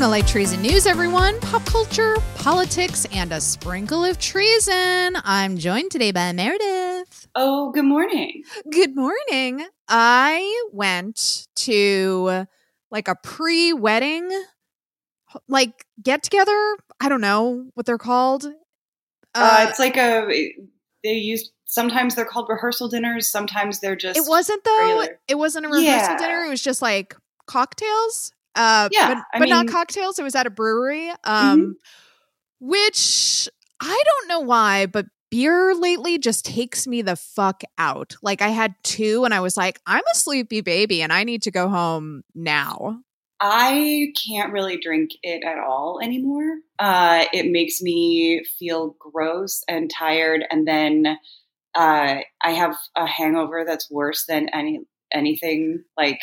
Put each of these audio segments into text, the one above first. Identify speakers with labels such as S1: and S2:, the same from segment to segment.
S1: Welcome to Light Treason News, everyone. Pop culture, politics, and a sprinkle of treason. I'm joined today by Meredith.
S2: Oh, good morning.
S1: Good morning. I went to like a pre wedding, like get together. I don't know what they're called.
S2: Uh, it's like a, they use, sometimes they're called rehearsal dinners, sometimes they're just.
S1: It wasn't though.
S2: regular.
S1: It wasn't a rehearsal
S2: Yeah.
S1: dinner. It was just like cocktails. Uh,
S2: Yeah,
S1: but,
S2: I
S1: but not
S2: mean- Mm-hmm.
S1: cocktails. It was at a brewery. Um, which I don't know why, but beer lately just takes me the fuck out. Like I had two, and I was like, I'm a sleepy baby, and I need to go home now.
S2: I can't really drink it at all anymore. Uh, it makes me feel gross and tired, and then uh, I have a hangover that's worse than any anything. Like,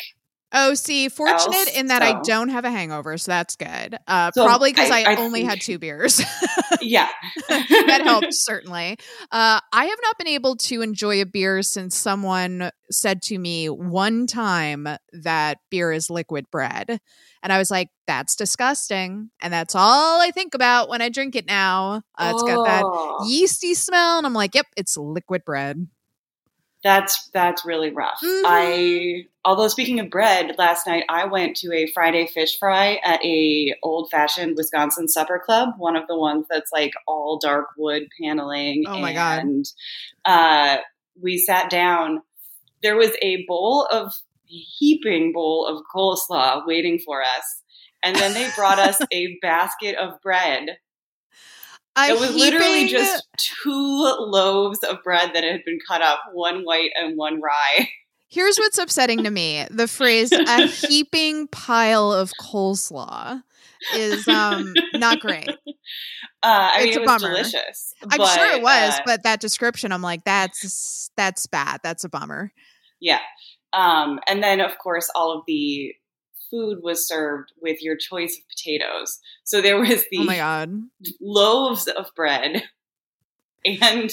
S1: Oh, see, fortunate
S2: Else,
S1: in that I don't have a hangover, so that's good. Uh,
S2: So,
S1: probably because I,
S2: I- I
S1: only had two beers.
S2: yeah,
S1: that helped certainly. Uh, I have not been able to enjoy a beer since someone said to me one time that beer is liquid bread, and I was like, "That's disgusting," and that's all I think about when I drink it now. Uh, it's got that
S2: Oh,
S1: yeasty smell, and I'm like, "Yep, it's liquid bread."
S2: That's that's really rough.
S1: Mhm.
S2: I although speaking of bread, last night I went to a Friday fish fry at a old fashioned Wisconsin supper club, one of the ones that's like all dark wood paneling.
S1: Oh my God.
S2: Uh, we sat down. There was a bowl of heaping bowl of coleslaw waiting for us, and then they brought us a basket of bread. It was literally just two loaves of bread that had been cut up, one white and one rye.
S1: Here's what's upsetting to me: the phrase "a heaping pile of coleslaw" is um not great.
S2: Uh, I
S1: It's
S2: mean,
S1: a
S2: it was
S1: bummer.
S2: delicious.
S1: I'm sure it was,
S2: uh,
S1: but that description, I'm like, that's that's bad. That's a bummer.
S2: yeah. Um, and then, of course, all of the food was served with your choice of potatoes. So there was the
S1: Oh my god.
S2: loaves of bread, and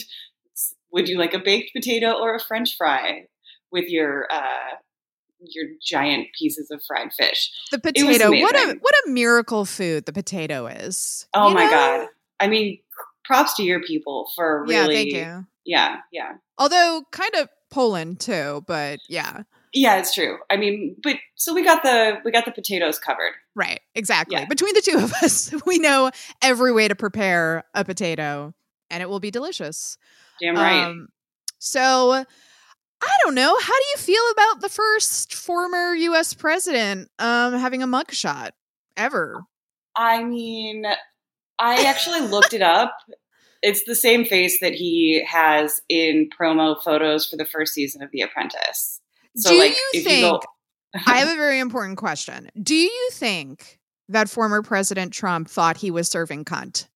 S2: would you like a baked potato or a French fry with your uh, your giant pieces of fried fish?
S1: The potato. What a what a miracle food the potato is.
S2: Oh
S1: You
S2: my
S1: know?
S2: god! I mean, props to your people for
S1: Yeah,
S2: really.
S1: thank you.
S2: Yeah, yeah.
S1: Although kind of Poland too, but yeah.
S2: Yeah, it's true. I mean, but so we got the we got the potatoes covered.
S1: Right, exactly.
S2: Yeah.
S1: Between the two of us, we know every way to prepare a potato and it will be delicious.
S2: Damn right.
S1: Um, so I don't know. How do you feel about the first former US president um having a mugshot ever?
S2: I mean, I actually looked it up. It's the same face that he has in promo photos for the first season of The Apprentice. So,
S1: do
S2: like,
S1: you think
S2: you go,
S1: I have a very important question. Do you think that former President Trump thought he was serving cunt?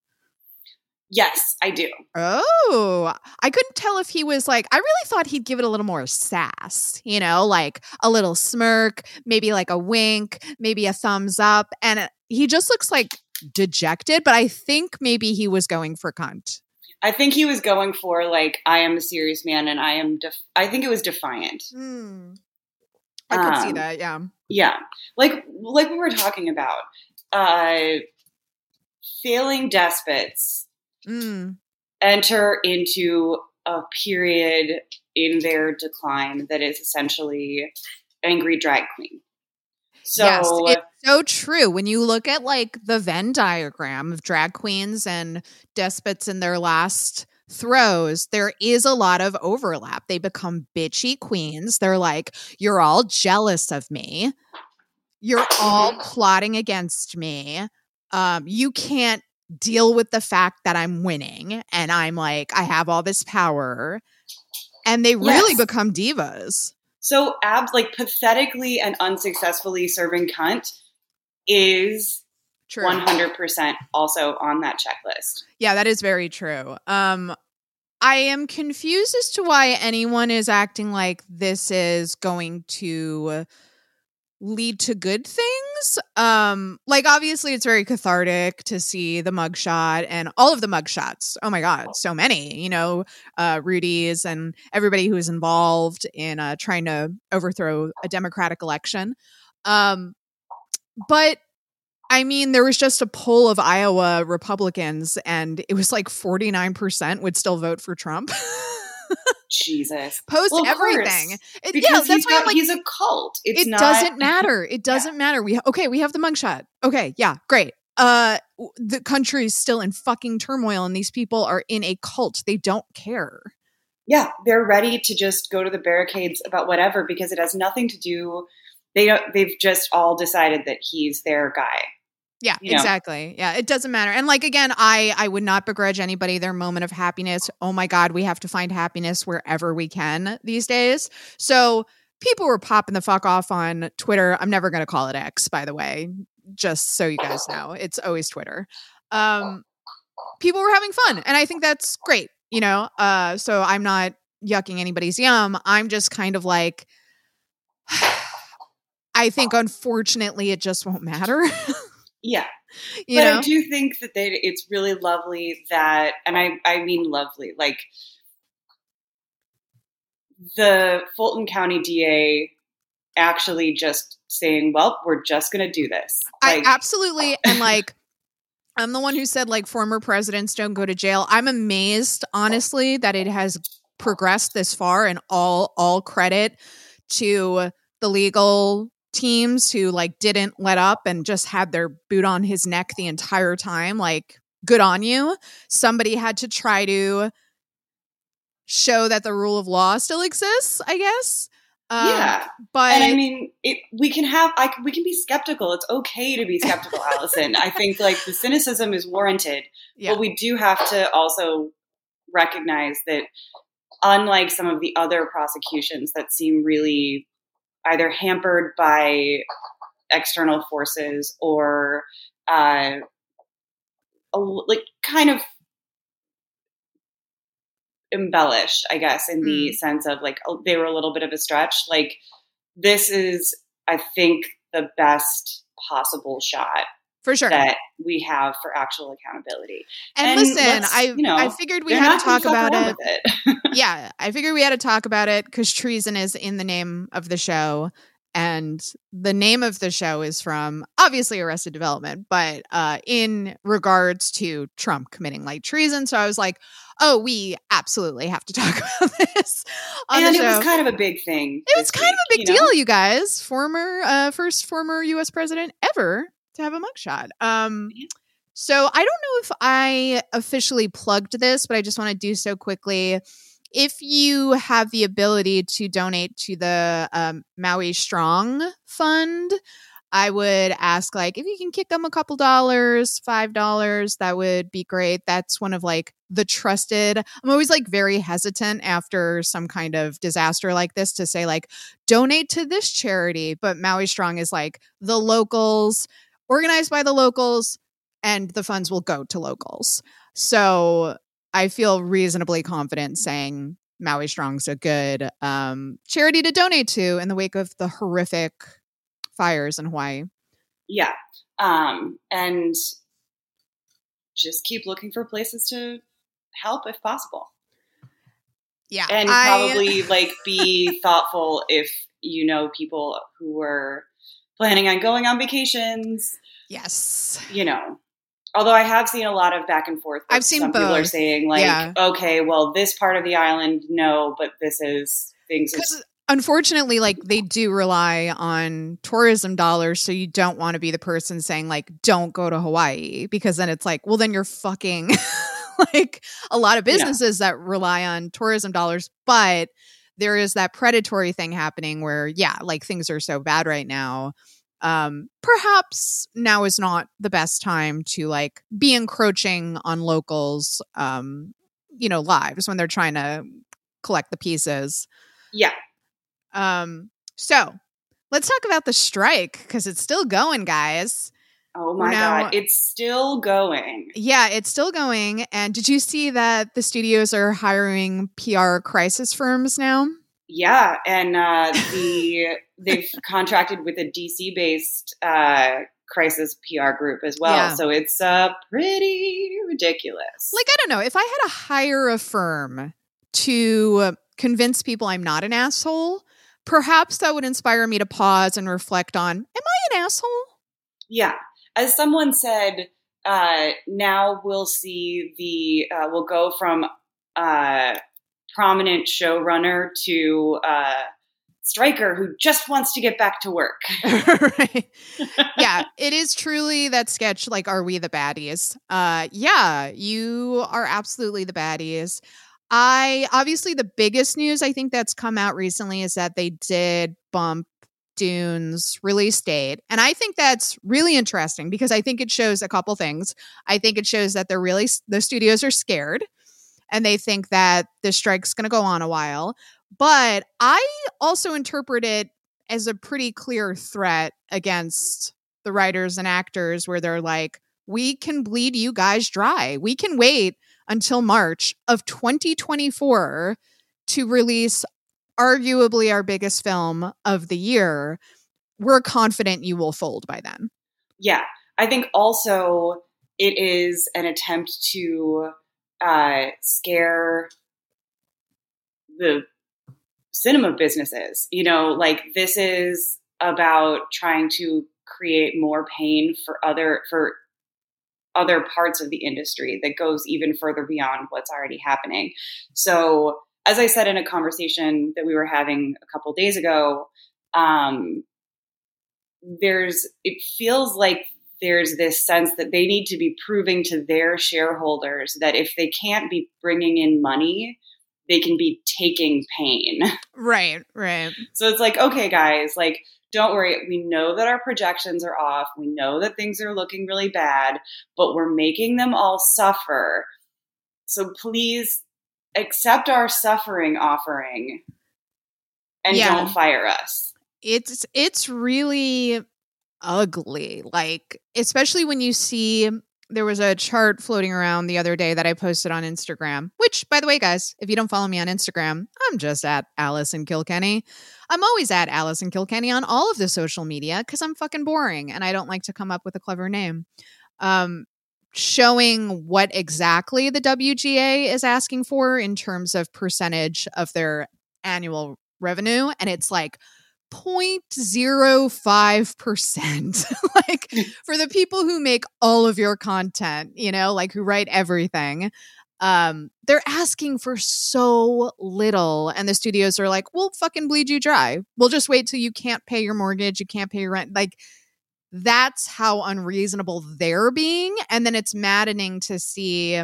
S2: yes, I do.
S1: Oh, I couldn't tell if he was like, I really thought he'd give it a little more sass, you know, like a little smirk, maybe like a wink, maybe a thumbs up. And uh, he just looks like dejected, but I think maybe he was going for cunt.
S2: I think he was going for like, I am a serious man, and I am. Def- I think it was defiant.
S1: I could see
S2: Um,
S1: that, yeah.
S2: Yeah, like like we were talking about, uh, failing despots
S1: Mm.
S2: enter into a period in their decline that is essentially angry drag queen. So
S1: yes, it's so true. When you look at like the Venn diagram of drag queens and despots in their last throes, there is a lot of overlap. They become bitchy queens. They're like, you're all jealous of me. You're all plotting against me. Um, you can't deal with the fact that I'm winning and I'm like, I have all this power. And they really
S2: Yes.
S1: become divas.
S2: So abs like pathetically and unsuccessfully serving cunt is
S1: True.
S2: one hundred percent also on that checklist.
S1: Yeah, that is very true. Um I am confused as to why anyone is acting like this is going to lead to good things. Um like obviously it's very cathartic to see the mugshot and all of the mugshots. Oh my god, so many, you know, uh Rudy's and everybody who is involved in uh trying to overthrow a democratic election. Um but I mean, there was just a poll of Iowa Republicans, and it was like 49% would still vote for Trump.
S2: Jesus.
S1: Post
S2: Well,
S1: everything. It-
S2: Because
S1: yeah,
S2: he's,
S1: that's why
S2: got,
S1: I'm like,
S2: he's a cult. It's
S1: it
S2: not,
S1: doesn't matter. It doesn't matter. We okay, we have the mugshot. Okay, yeah, great. Uh the country is still in fucking turmoil and these people are in a cult. They don't care.
S2: Yeah, they're ready to just go to the barricades about whatever because it has nothing to do. They don't. They've just all decided that he's their guy.
S1: Yeah,
S2: You know.
S1: exactly. Yeah, it doesn't matter. And like again, I I would not begrudge anybody their moment of happiness. Oh my god, we have to find happiness wherever we can these days. So people were popping the fuck off on Twitter. I'm never going to call it X, by the way, just so you guys know. It's always Twitter. Um people were having fun, and I think that's great, you know. Uh so I'm not yucking anybody's yum. I'm just kind of like I think unfortunately it just won't matter.
S2: Yeah,
S1: you
S2: but
S1: know?
S2: I do think that they, it's really lovely that, and I I mean lovely, like the Fulton County DA actually just saying, "Well, we're just going to do this." Like,
S1: I absolutely and like I'm the one who said like former presidents don't go to jail. I'm amazed honestly that it has progressed this far and all all credit to the legal teams who like didn't let up and just had their boot on his neck the entire time like good on you. Somebody had to try to show that the rule of law still exists, I guess. Um,
S2: yeah,
S1: but
S2: and I mean, it, we can have, I, we can be skeptical. It's okay to be skeptical, Allison. I think like the cynicism is warranted,
S1: yeah.
S2: but we do have to also recognize that, unlike some of the other prosecutions that seem really either hampered by external forces or uh, a, like kind of embellished, I guess, in the sense of like oh, they were a little bit of a stretch. Like this is, I think, the best possible shot
S1: for sure.
S2: that we have for actual accountability.
S1: And,
S2: And
S1: listen, I
S2: you know,
S1: I figured we had to talk about it.
S2: it.
S1: yeah, I figured we had to talk about it because treason is in the name of the show. And the name of the show is from obviously Arrested Development, but uh, in regards to Trump committing like treason. So I was like, oh, we absolutely have to talk about this
S2: and it was kind of a big thing.
S1: It was kind of a big
S2: you know?
S1: deal, you guys. Former, uh, first former U.S. president ever to have a mugshot. Um, so I don't know if I officially plugged this, but I just want to do so quickly. If you have the ability to donate to the um, Maui Strong Fund, I would ask like if you can kick them a couple dollars, five dollars, that would be great. That's one of like the trusted. I'm always like very hesitant after some kind of disaster like this to say like donate to this charity, but Maui Strong is like the locals, organized by the locals, and the funds will go to locals. So I feel reasonably confident saying Maui Strong's a good um, charity to donate to in the wake of the horrific fires in Hawaii.
S2: Yeah. Um, and just keep looking for places to help if possible.
S1: Yeah,
S2: And
S1: I-
S2: probably like be thoughtful if you know people who are planning on going on vacations,
S1: yes,
S2: you know. Although I have seen a lot of back and forth.
S1: I've seen
S2: some people are saying like,
S1: Yeah.
S2: okay, well, this part of the island, no, but this is things.
S1: Because unfortunately, like they do rely on tourism dollars, so you don't want to be the person saying like, "Don't go to Hawaii," because then it's like, well, then you're fucking like a lot of
S2: Yeah.
S1: businesses that rely on tourism dollars, but there is that predatory thing happening where, yeah, like things are so bad right now. Um, perhaps now is not the best time to like be encroaching on locals, um, you know, lives when they're trying to collect the pieces.
S2: yeah,
S1: Um, so let's talk about the strike because it's still going, guys.
S2: Oh my
S1: Now-
S2: god, it's still going.
S1: Yeah, it's still going. And did you see that the studios are hiring PR crisis firms now?
S2: Yeah, and uh, the they've contracted with a DC based uh, crisis PR group as well.
S1: Yeah.
S2: So it's uh, pretty ridiculous.
S1: Like, I don't know. If I had to hire a firm to convince people I'm not an asshole, perhaps that would inspire me to pause and reflect on Am I an asshole?
S2: yeah, as someone said, uh, now we'll see the uh, we'll go from uh, prominent showrunner to uh, striker who just wants to get back to work.
S1: right. Yeah, it is truly that sketch like are we the baddies? Uh yeah, you are absolutely the baddies. I obviously the biggest news I think that's come out recently is that they did bump Dune's release date. And I think that's really interesting because I think it shows a couple things. I think it shows that they're really the studios are scared and they think that the strike's going to go on a while. But I also interpret it as a pretty clear threat against the writers and actors where they're like, we can bleed you guys dry. We can wait until March of 2024 to release arguably our biggest film of the year. We're confident you will fold by then.
S2: Yeah. I think also it is an attempt to uh, scare the cinema businesses. You know, like this is about trying to create more pain for other for other parts of the industry that goes even further beyond what's already happening. So, as I said in a conversation that we were having a couple days ago, um, there's it feels like there's this sense that they need to be proving to their shareholders that if they can't be bringing in money, they can be taking pain.
S1: Right, right.
S2: So it's like, okay, guys, like, don't worry. We know that our projections are off. We know that things are looking really bad, but we're making them all suffer. So please accept our suffering offering and yeah. don't fire us.
S1: It's it's really ugly. Like especially when you see there was a chart floating around the other day that I posted on Instagram, which, by the way, guys, if you don't follow me on Instagram, I'm just at Allison Kilkenny. I'm always at Allison Kilkenny on all of the social media because I'm fucking boring and I don't like to come up with a clever name. Um, showing what exactly the WGA is asking for in terms of percentage of their annual revenue. And it's like 0.05%. like mm. for the people who make all of your content, you know, like who write everything, um, they're asking for so little. And the studios are like, we'll fucking bleed you dry. We'll just wait till you can't pay your mortgage, you can't pay your rent. Like, that's how unreasonable they're being. And then it's maddening to see,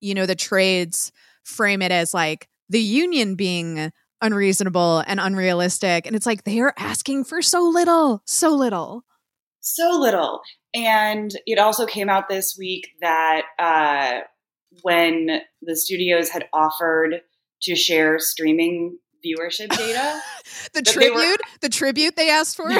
S1: you know, the trades frame it as like the union being unreasonable and unrealistic. And it's like they are asking for so little, so little.
S2: So little. And it also came out this week that uh, when the studios had offered to share streaming viewership data.
S1: the tribute, were, the tribute they asked for.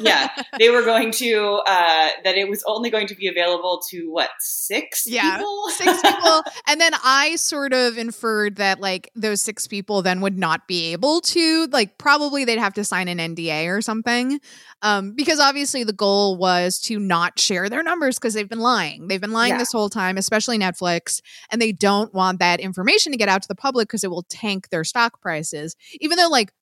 S2: yeah, they were going to uh, that it was only going to be available to what six
S1: yeah,
S2: people,
S1: six people, and then I sort of inferred that like those six people then would not be able to like probably they'd have to sign an NDA or something. Um, because obviously the goal was to not share their numbers because they've been lying. They've been lying yeah. this whole time, especially Netflix, and they don't want that information to get out to the public because it will tank their stock prices. Even though, like,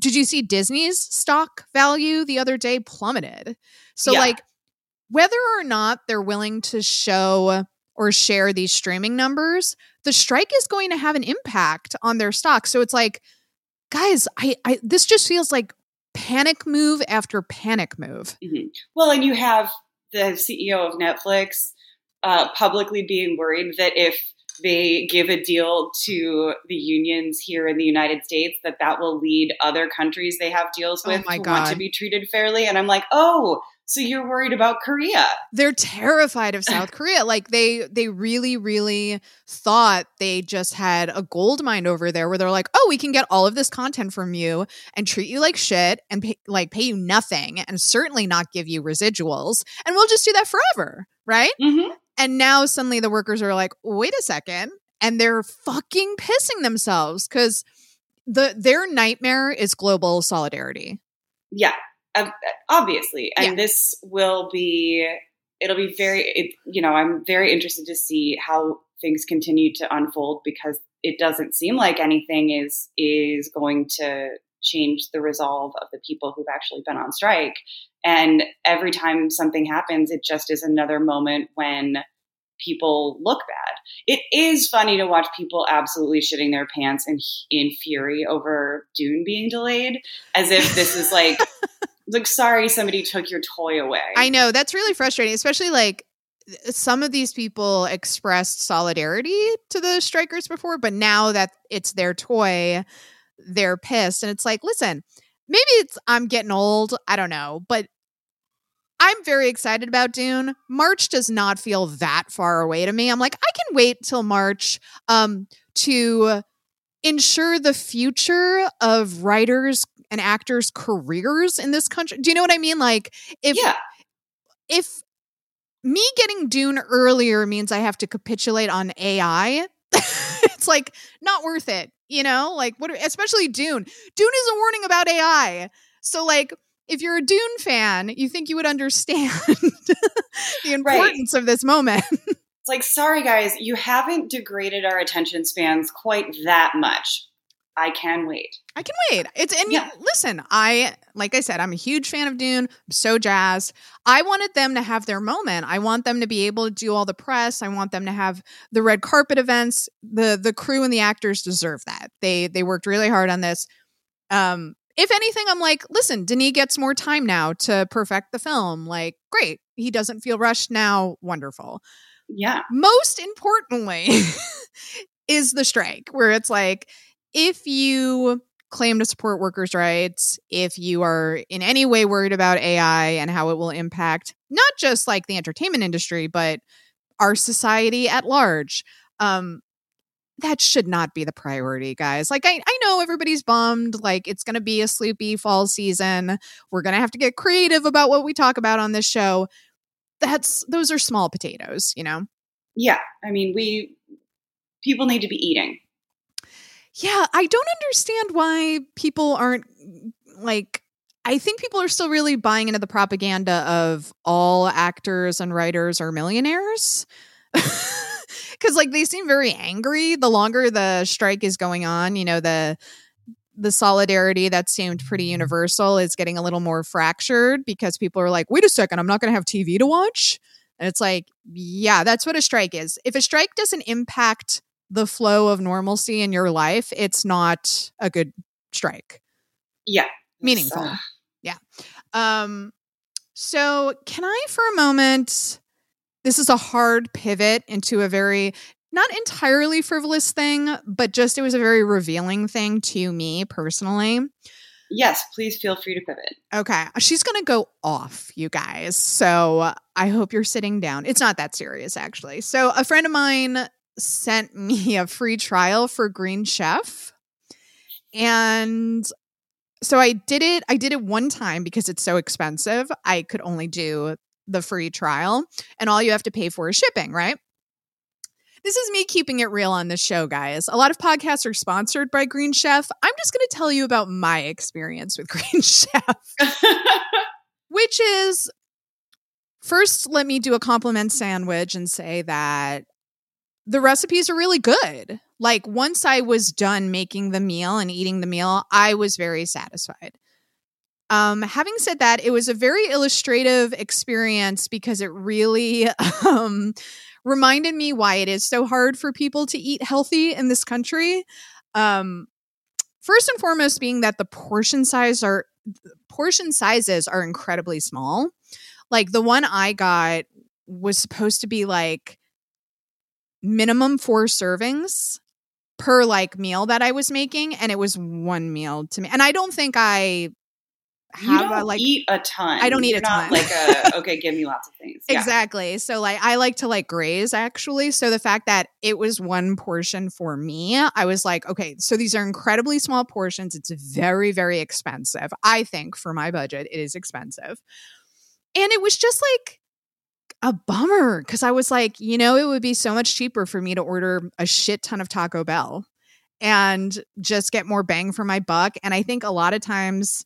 S1: did you see Disney's stock value the other day plummeted? So, yeah. like, whether or not they're willing to show or share these streaming numbers, the strike is going to have an impact on their stock. So it's like, guys, I, I this just feels like panic move after panic move.
S2: Mm-hmm. Well, and you have the CEO of Netflix uh, publicly being worried that if they give a deal to the unions here in the United States, that that will lead other countries they have deals oh with oh to God. want to be treated fairly. And I'm like, oh, so you're worried about Korea?
S1: They're terrified of South Korea. Like they they really really thought they just had a gold mine over there where they're like, "Oh, we can get all of this content from you and treat you like shit and pay, like pay you nothing and certainly not give you residuals and we'll just do that forever." Right? Mm-hmm. And now suddenly the workers are like, "Wait a second. And they're fucking pissing themselves cuz the their nightmare is global solidarity.
S2: Yeah obviously and yeah. this will be it'll be very it, you know i'm very interested to see how things continue to unfold because it doesn't seem like anything is is going to change the resolve of the people who've actually been on strike And every time something happens, it just is another moment when people look bad. It is funny to watch people absolutely shitting their pants in in fury over Dune being delayed, as if this is like like sorry somebody took your toy away.
S1: I know that's really frustrating, especially like some of these people expressed solidarity to the strikers before, but now that it's their toy, they're pissed. And it's like, listen, maybe it's I'm getting old. I don't know. But I'm very excited about Dune. March does not feel that far away to me. I'm like, I can wait till March um, to ensure the future of writers and actors' careers in this country. Do you know what I mean? Like, if
S2: yeah.
S1: if me getting Dune earlier means I have to capitulate on AI, it's like not worth it. You know, like what? Especially Dune. Dune is a warning about AI. So like if you're a Dune fan, you think you would understand the importance right. of this moment.
S2: it's like, sorry guys, you haven't degraded our attention spans quite that much. I can wait.
S1: I can wait. It's and yeah. you, listen, I like I said, I'm a huge fan of Dune. I'm so jazzed. I wanted them to have their moment. I want them to be able to do all the press. I want them to have the red carpet events. The the crew and the actors deserve that. They they worked really hard on this. Um, if anything, I'm like, listen, Denis gets more time now to perfect the film. Like, great. He doesn't feel rushed now. Wonderful.
S2: Yeah.
S1: Most importantly is the strike, where it's like, if you claim to support workers' rights, if you are in any way worried about AI and how it will impact not just like the entertainment industry, but our society at large, um, that should not be the priority, guys. Like, I, I know everybody's bummed. Like, it's going to be a sleepy fall season. We're going to have to get creative about what we talk about on this show. That's, those are small potatoes, you know?
S2: Yeah. I mean, we, people need to be eating.
S1: Yeah. I don't understand why people aren't like, I think people are still really buying into the propaganda of all actors and writers are millionaires. because like they seem very angry the longer the strike is going on you know the the solidarity that seemed pretty universal is getting a little more fractured because people are like wait a second i'm not going to have tv to watch? And it's like yeah that's what a strike is. If a strike doesn't impact the flow of normalcy in your life it's not a good strike.
S2: Yeah.
S1: Meaningful. uh... yeah. Um so can i for a moment this is a hard pivot into a very not entirely frivolous thing, but just it was a very revealing thing to me personally.
S2: Yes, please feel free to pivot.
S1: Okay. She's going to go off, you guys. So I hope you're sitting down. It's not that serious, actually. So a friend of mine sent me a free trial for Green Chef. And so I did it. I did it one time because it's so expensive. I could only do the free trial, and all you have to pay for is shipping, right? This is me keeping it real on this show, guys. A lot of podcasts are sponsored by Green Chef. I'm just going to tell you about my experience with Green Chef, which is first, let me do a compliment sandwich and say that the recipes are really good. Like, once I was done making the meal and eating the meal, I was very satisfied. Um, having said that, it was a very illustrative experience because it really um, reminded me why it is so hard for people to eat healthy in this country. Um, first and foremost, being that the portion size are portion sizes are incredibly small. Like the one I got was supposed to be like minimum four servings per like meal that I was making, and it was one meal to me. And I don't think I
S2: have a like eat a ton.
S1: I don't eat You're a ton.
S2: like a okay, give me lots of things.
S1: Yeah. Exactly. So like I like to like graze actually. So the fact that it was one portion for me, I was like, okay, so these are incredibly small portions. It's very very expensive. I think for my budget, it is expensive. And it was just like a bummer because I was like, you know, it would be so much cheaper for me to order a shit ton of Taco Bell and just get more bang for my buck. And I think a lot of times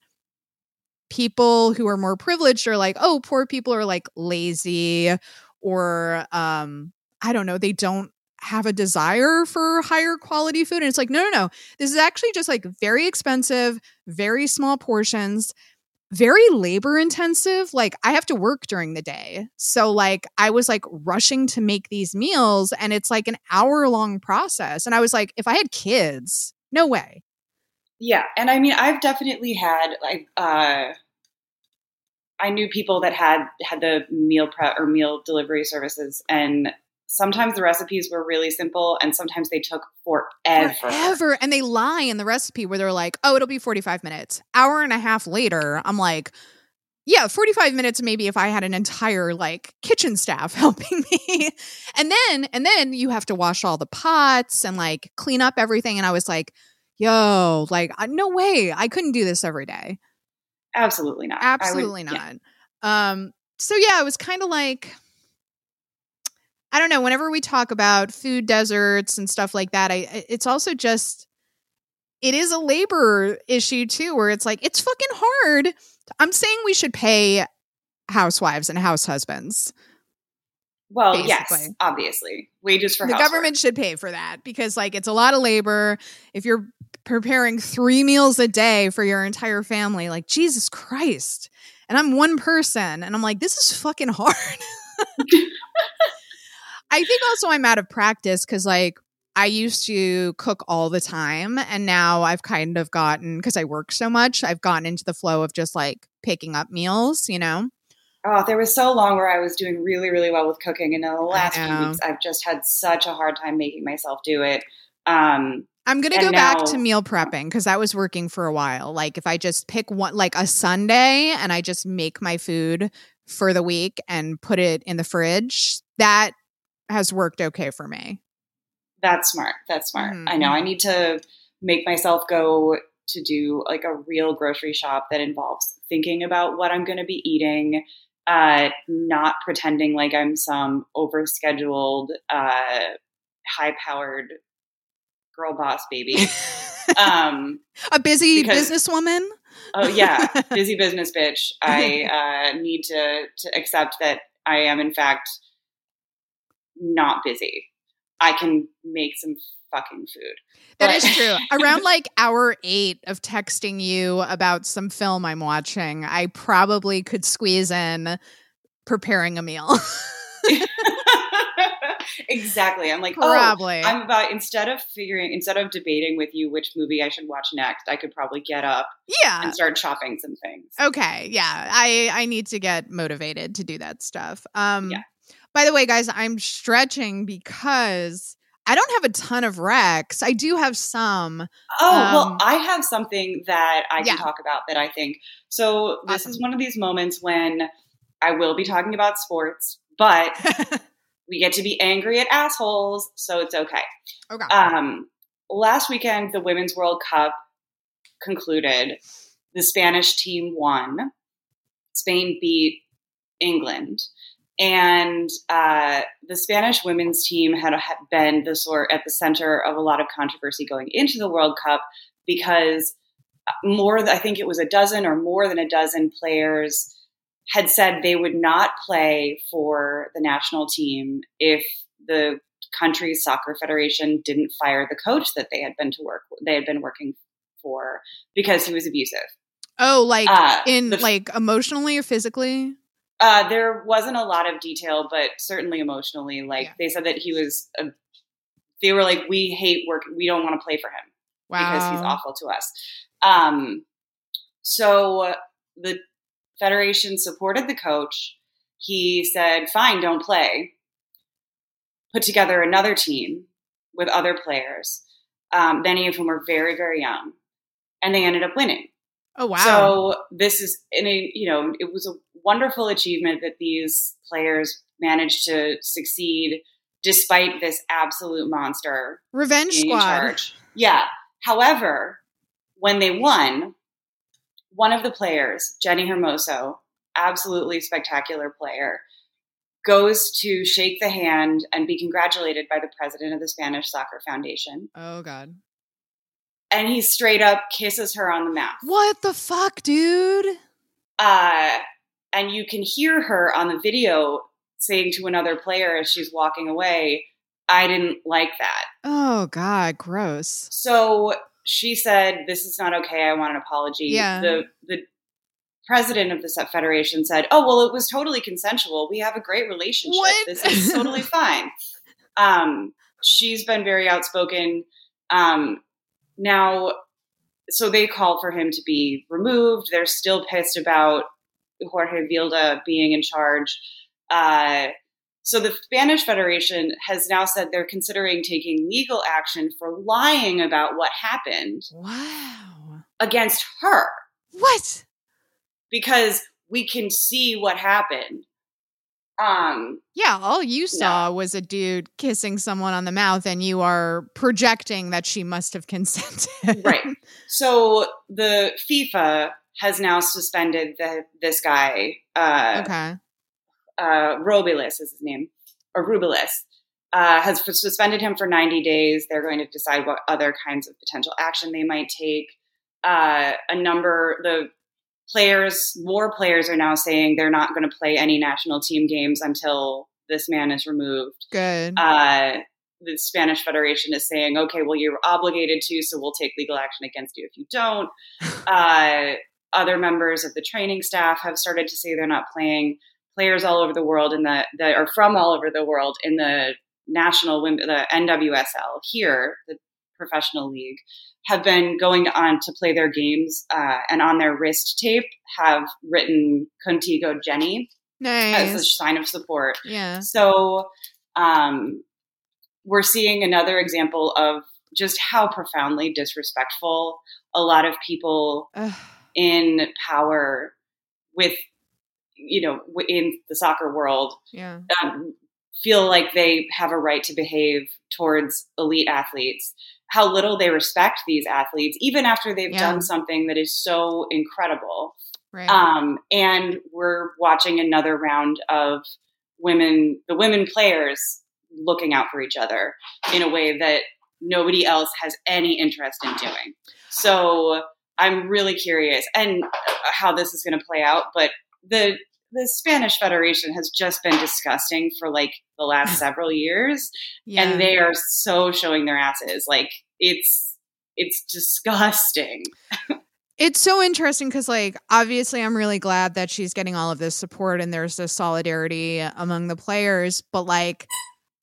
S1: people who are more privileged are like, oh, poor people are like lazy or um I don't know, they don't have a desire for higher quality food. And it's like, no, no, no. This is actually just like very expensive, very small portions. very labor intensive. Like I have to work during the day. So like I was like rushing to make these meals and it's like an hour long process. And I was like, if I had kids, no way.
S2: Yeah. And I mean, I've definitely had like, uh, I knew people that had had the meal prep or meal delivery services and sometimes the recipes were really simple and sometimes they took forever.
S1: Forever. And they lie in the recipe where they're like, oh, it'll be 45 minutes. Hour and a half later, I'm like, yeah, 45 minutes maybe if I had an entire like kitchen staff helping me. and then and then you have to wash all the pots and like clean up everything and I was like, yo, like no way. I couldn't do this every day.
S2: Absolutely not.
S1: Absolutely would, not. Yeah. Um so yeah, it was kind of like I don't know. Whenever we talk about food deserts and stuff like that, I it's also just it is a labor issue too, where it's like it's fucking hard. I'm saying we should pay housewives and house husbands.
S2: Well, basically. yes, obviously, wages for
S1: the
S2: housework.
S1: government should pay for that because, like, it's a lot of labor. If you're preparing three meals a day for your entire family, like Jesus Christ, and I'm one person, and I'm like, this is fucking hard. I think also I'm out of practice because like I used to cook all the time and now I've kind of gotten because I work so much, I've gotten into the flow of just like picking up meals, you know.
S2: Oh, there was so long where I was doing really, really well with cooking, and in the last few weeks, I've just had such a hard time making myself do it. Um,
S1: I'm gonna go now, back to meal prepping because that was working for a while. Like if I just pick one, like a Sunday, and I just make my food for the week and put it in the fridge, that has worked okay for me.
S2: That's smart. That's smart. Mm-hmm. I know I need to make myself go to do like a real grocery shop that involves thinking about what I'm going to be eating, uh, not pretending like I'm some overscheduled, uh, high powered girl boss baby.
S1: um, a busy because, businesswoman.
S2: oh yeah, busy business bitch. I uh, need to to accept that I am in fact not busy. I can make some fucking food.
S1: That but- is true. Around like hour eight of texting you about some film I'm watching, I probably could squeeze in preparing a meal.
S2: exactly. I'm like, oh, probably. Oh, I'm about instead of figuring, instead of debating with you which movie I should watch next, I could probably get up,
S1: yeah,
S2: and start chopping some things.
S1: Okay, yeah, I I need to get motivated to do that stuff. Um, yeah. By the way, guys, I'm stretching because I don't have a ton of recs. I do have some.
S2: Oh, um, well, I have something that I can yeah. talk about that I think. So, this awesome. is one of these moments when I will be talking about sports, but we get to be angry at assholes, so it's okay. Okay. Um, last weekend, the Women's World Cup concluded. The Spanish team won. Spain beat England and uh, the Spanish women's team had, had been the sort at the center of a lot of controversy going into the World Cup because more, I think it was a dozen or more than a dozen players had said they would not play for the national team if the country's soccer federation didn't fire the coach that they had been to work they had been working for because he was abusive.
S1: Oh, like uh, in the, like emotionally or physically?
S2: Uh, there wasn't a lot of detail, but certainly emotionally, like yeah. they said that he was. A, they were like, "We hate work. We don't want to play for him wow. because he's awful to us." Um, so the federation supported the coach. He said, "Fine, don't play." Put together another team with other players, um, many of whom were very, very young, and they ended up winning.
S1: Oh wow!
S2: So this is in a you know it was a wonderful achievement that these players managed to succeed despite this absolute monster.
S1: Revenge squad.
S2: Yeah. However, when they won, one of the players, Jenni Hermoso, absolutely spectacular player, goes to shake the hand and be congratulated by the president of the Spanish Soccer Foundation.
S1: Oh, God.
S2: And he straight up kisses her on the mouth.
S1: What the fuck, dude?
S2: Uh, and you can hear her on the video saying to another player as she's walking away, I didn't like that.
S1: Oh, God, gross.
S2: So she said, This is not okay. I want an apology.
S1: Yeah.
S2: The, the president of the set federation said, "Oh well, it was totally consensual. We have a great relationship.
S1: What?
S2: This is totally fine." Um, she's been very outspoken. Um, now, so they called for him to be removed. They're still pissed about Jorge Vilda being in charge. Uh, so the Spanish Federation has now said they're considering taking legal action for lying about what happened
S1: Wow.
S2: against her
S1: What?
S2: because we can see what happened. Um,
S1: Yeah, all you saw was a dude kissing someone on the mouth, and you are projecting that she must have consented.
S2: right. So the FIFA has now suspended the, this guy. Uh,
S1: okay.
S2: uh, Robilis is his name, or Rubilis, uh, has suspended him for 90 days. They're going to decide what other kinds of potential action they might take. Uh, a number, the players, more players are now saying they're not going to play any national team games until this man is removed.
S1: Good.
S2: Uh, the Spanish Federation is saying, okay, well, you're obligated to, so we'll take legal action against you if you don't. Uh, other members of the training staff have started to say they're not playing. Players all over the world in the that are from all over the world in the national the NWSL here, the professional league, have been going on to play their games uh, and on their wrist tape have written "Contigo Jenny" as a sign of support.
S1: Yeah.
S2: So um, we're seeing another example of just how profoundly disrespectful a lot of people
S1: Ugh.
S2: in power with, you know, in the soccer world
S1: yeah.
S2: um, feel like they have a right to behave towards elite athletes. How little they respect these athletes, even after they've
S1: Yeah.
S2: done something that is so incredible.
S1: Right.
S2: Um, and we're watching another round of women, the women players looking out for each other in a way that nobody else has any interest in doing. So I'm really curious and how this is going to play out. But the the Spanish Federation has just been disgusting for like the last several years,
S1: yeah.
S2: and they are so showing their asses. Like it's it's disgusting.
S1: It's so interesting because, like, obviously, I'm really glad that she's getting all of this support and there's this solidarity among the players. But, like,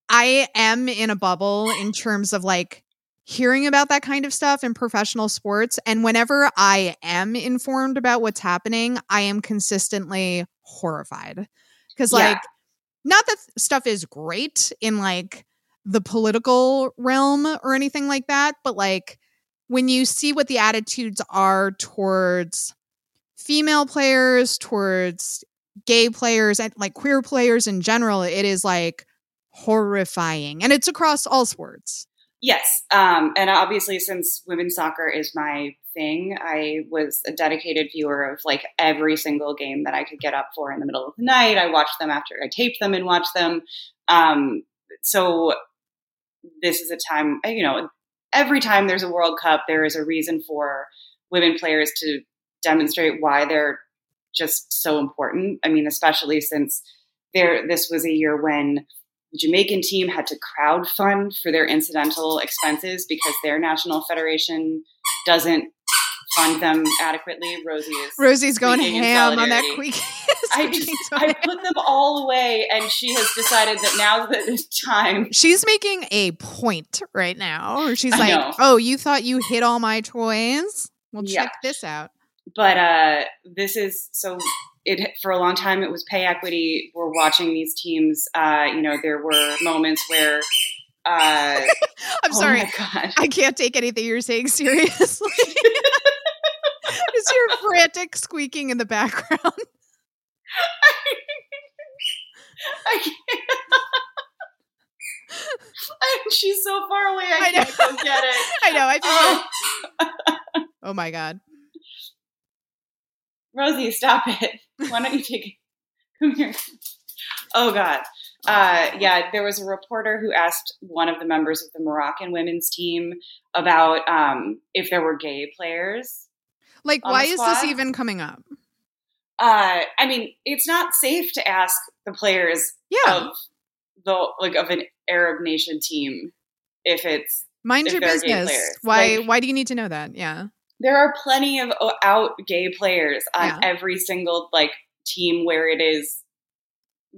S1: I am in a bubble in terms of, like, hearing about that kind of stuff in professional sports. And whenever I am informed about what's happening, I am consistently horrified. Because,
S2: Yeah.
S1: like, not that stuff is great in, like, the political realm or anything like that, but, like, when you see what the attitudes are towards female players, towards gay players, and like queer players in general, it is like horrifying. And it's across all sports.
S2: Yes. Um, and obviously, since women's soccer is my thing, I was a dedicated viewer of like every single game that I could get up for in the middle of the night. I watched them after I taped them and watched them. Um, so this is a time, you know, every time there's a World Cup, there is a reason for women players to demonstrate why they're just so important. I mean, especially since there, this was a year when the Jamaican team had to crowdfund for their incidental expenses because their national federation doesn't fund them adequately. Rosie is.
S1: Rosie's going ham on that quick.
S2: I, just, I put them all away, and she has decided that now now's the time.
S1: She's making a point right now. She's like, "Oh, you thought you hit all my toys? Well,
S2: Yeah.
S1: check this out."
S2: But uh, this is so. It for a long time it was pay equity. We're watching these teams. Uh, you know, there were moments where. Uh,
S1: I'm
S2: oh
S1: sorry,
S2: my god!
S1: I can't take anything you're saying seriously. Is your frantic squeaking in the background?
S2: I can't. She's so far away. I,
S1: I
S2: can't go get it.
S1: I know. I
S2: Oh.
S1: Oh my god.
S2: Rosie, stop it. Why don't you take it? Come here. Oh God. Uh, yeah, there was a reporter who asked one of the members of the Moroccan women's team about um, if there were gay players.
S1: Like, why is this even coming up?
S2: Uh, I mean, it's not safe to ask the players
S1: Yeah,
S2: of the like of an Arab nation team if it's
S1: mind
S2: if
S1: your business. Why?
S2: Like-
S1: why do you need to know that? Yeah.
S2: there are plenty of out gay players on
S1: Yeah.
S2: every single like team where it is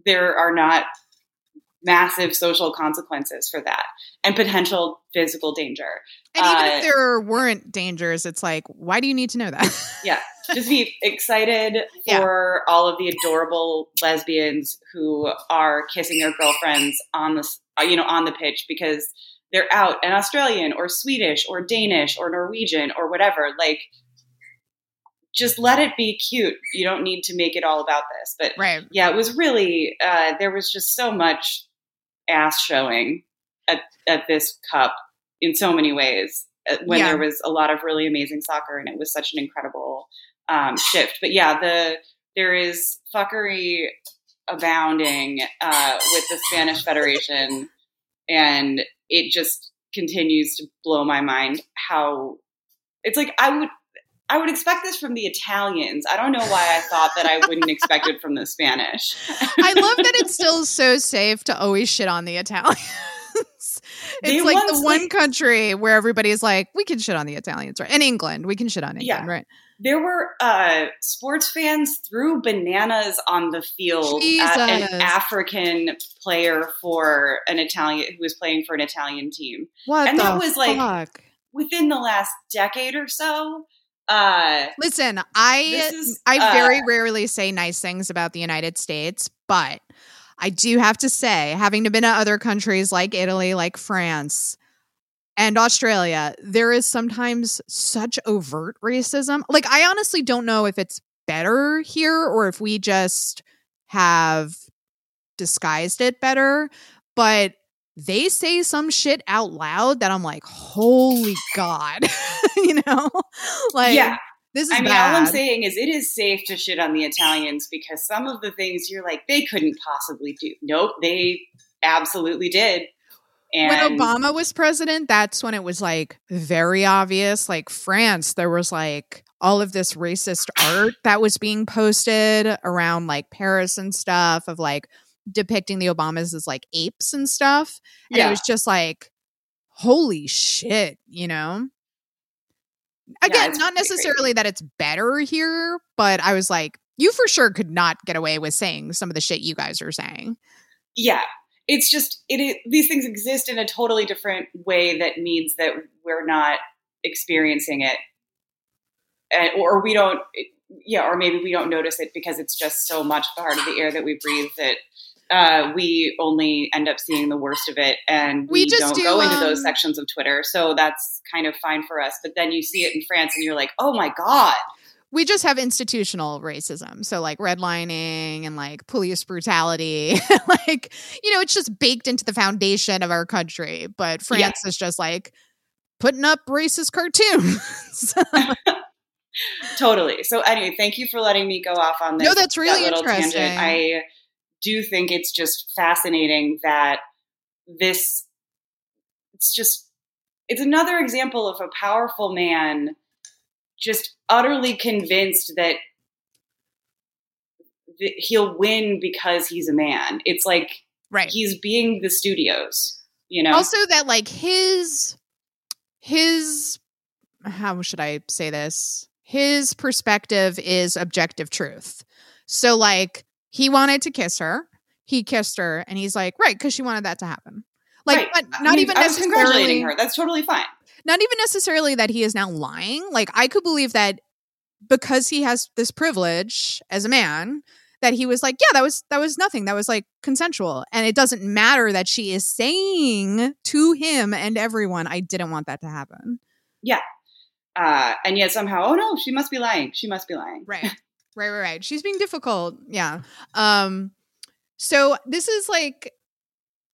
S2: there are not massive social consequences for that and potential physical danger.
S1: And even
S2: Uh,
S1: if there weren't dangers, it's like, why do you need to know that?
S2: Yeah. Just be excited
S1: Yeah.
S2: for all of the adorable lesbians who are kissing their girlfriends on the uh, you know on the pitch because they're out and Australian or Swedish or Danish or Norwegian or whatever like just let it be cute. You don't need to make it all about this. But
S1: right.
S2: yeah, it was really uh, there was just so much ass showing at at this cup in so many ways. uh, When
S1: Yeah.
S2: there was a lot of really amazing soccer, and it was such an incredible um, shift. But yeah, the there is fuckery abounding uh, with the Spanish Federation, and it just continues to blow my mind how it's like I would. I would expect this from the Italians. I don't know why I thought that I wouldn't expect it from the Spanish.
S1: I love that it's still so safe to always shit on the Italians.
S2: They
S1: it's like the one
S2: like-
S1: country where everybody's like, we can shit on the Italians, right? In England, we can shit on England,
S2: Yeah.
S1: right?
S2: There were uh, sports fans threw bananas on the field at an African player for an Italian who was playing for an Italian team
S1: What
S2: And that was, like, within the last decade or so. Uh,
S1: Listen, I
S2: is
S1: I
S2: uh,
S1: very rarely say nice things about the United States, but I do have to say, having been to other countries like Italy, like France, and Australia, there is sometimes such overt racism. Like, I honestly don't know if it's better here or if we just have disguised it better, but they say some shit out loud that I'm like, holy God, you know? Like,
S2: yeah,
S1: this is
S2: I mean,
S1: bad.
S2: all I'm saying is it is safe to shit on the Italians because some of the things you're like they couldn't possibly do. Nope, they absolutely did. And
S1: when Obama was president, that's when it was like very obvious. Like France, there was like all of this racist art that was being posted around like Paris and stuff of like depicting the Obamas as like apes and stuff. And
S2: yeah,
S1: it was just like, holy shit, you know? Again,
S2: it's
S1: not necessarily that it's better here, but I was like, you for sure could not get away with saying some of the shit you guys are saying.
S2: yeah it's just it, it these things exist in a totally different way that means that we're not experiencing it and, or we don't eh, yeah or maybe we don't notice it because it's just so much part of the air that we breathe that uh, we only end up seeing the worst of it and
S1: We
S2: we,
S1: just
S2: don't
S1: do,
S2: go into those
S1: um,
S2: sections of twitter so that's kind of fine for us but then you see it in france and you're like oh my god
S1: we just have institutional racism so like redlining and like police brutality like you know it's just baked into the foundation of our country but france is just like putting up racist cartoons
S2: Totally. So anyway, thank you for letting me go off on this.
S1: No, that's really
S2: that
S1: interesting.
S2: Tangent. I do think it's just fascinating that this it's just it's another example of a powerful man just utterly convinced that th- he'll win because he's a man. It's like
S1: right
S2: he's being the studios, you know.
S1: also that like his his how should i say this his perspective is objective truth so like he wanted to kiss her he kissed her and he's like right because she wanted that to happen like
S2: Right.
S1: but
S2: I
S1: not
S2: mean,
S1: even
S2: I was congratulating her. That's totally fine.
S1: not even necessarily that he is now lying like i could believe that because he has this privilege as a man that he was like yeah that was that was nothing that was like consensual and it doesn't matter that she is saying to him and everyone i didn't want that to happen yeah
S2: Uh, and yet somehow, oh no, she must be lying. She must be lying.
S1: right right right right. She's being difficult. Yeah. Um so this is like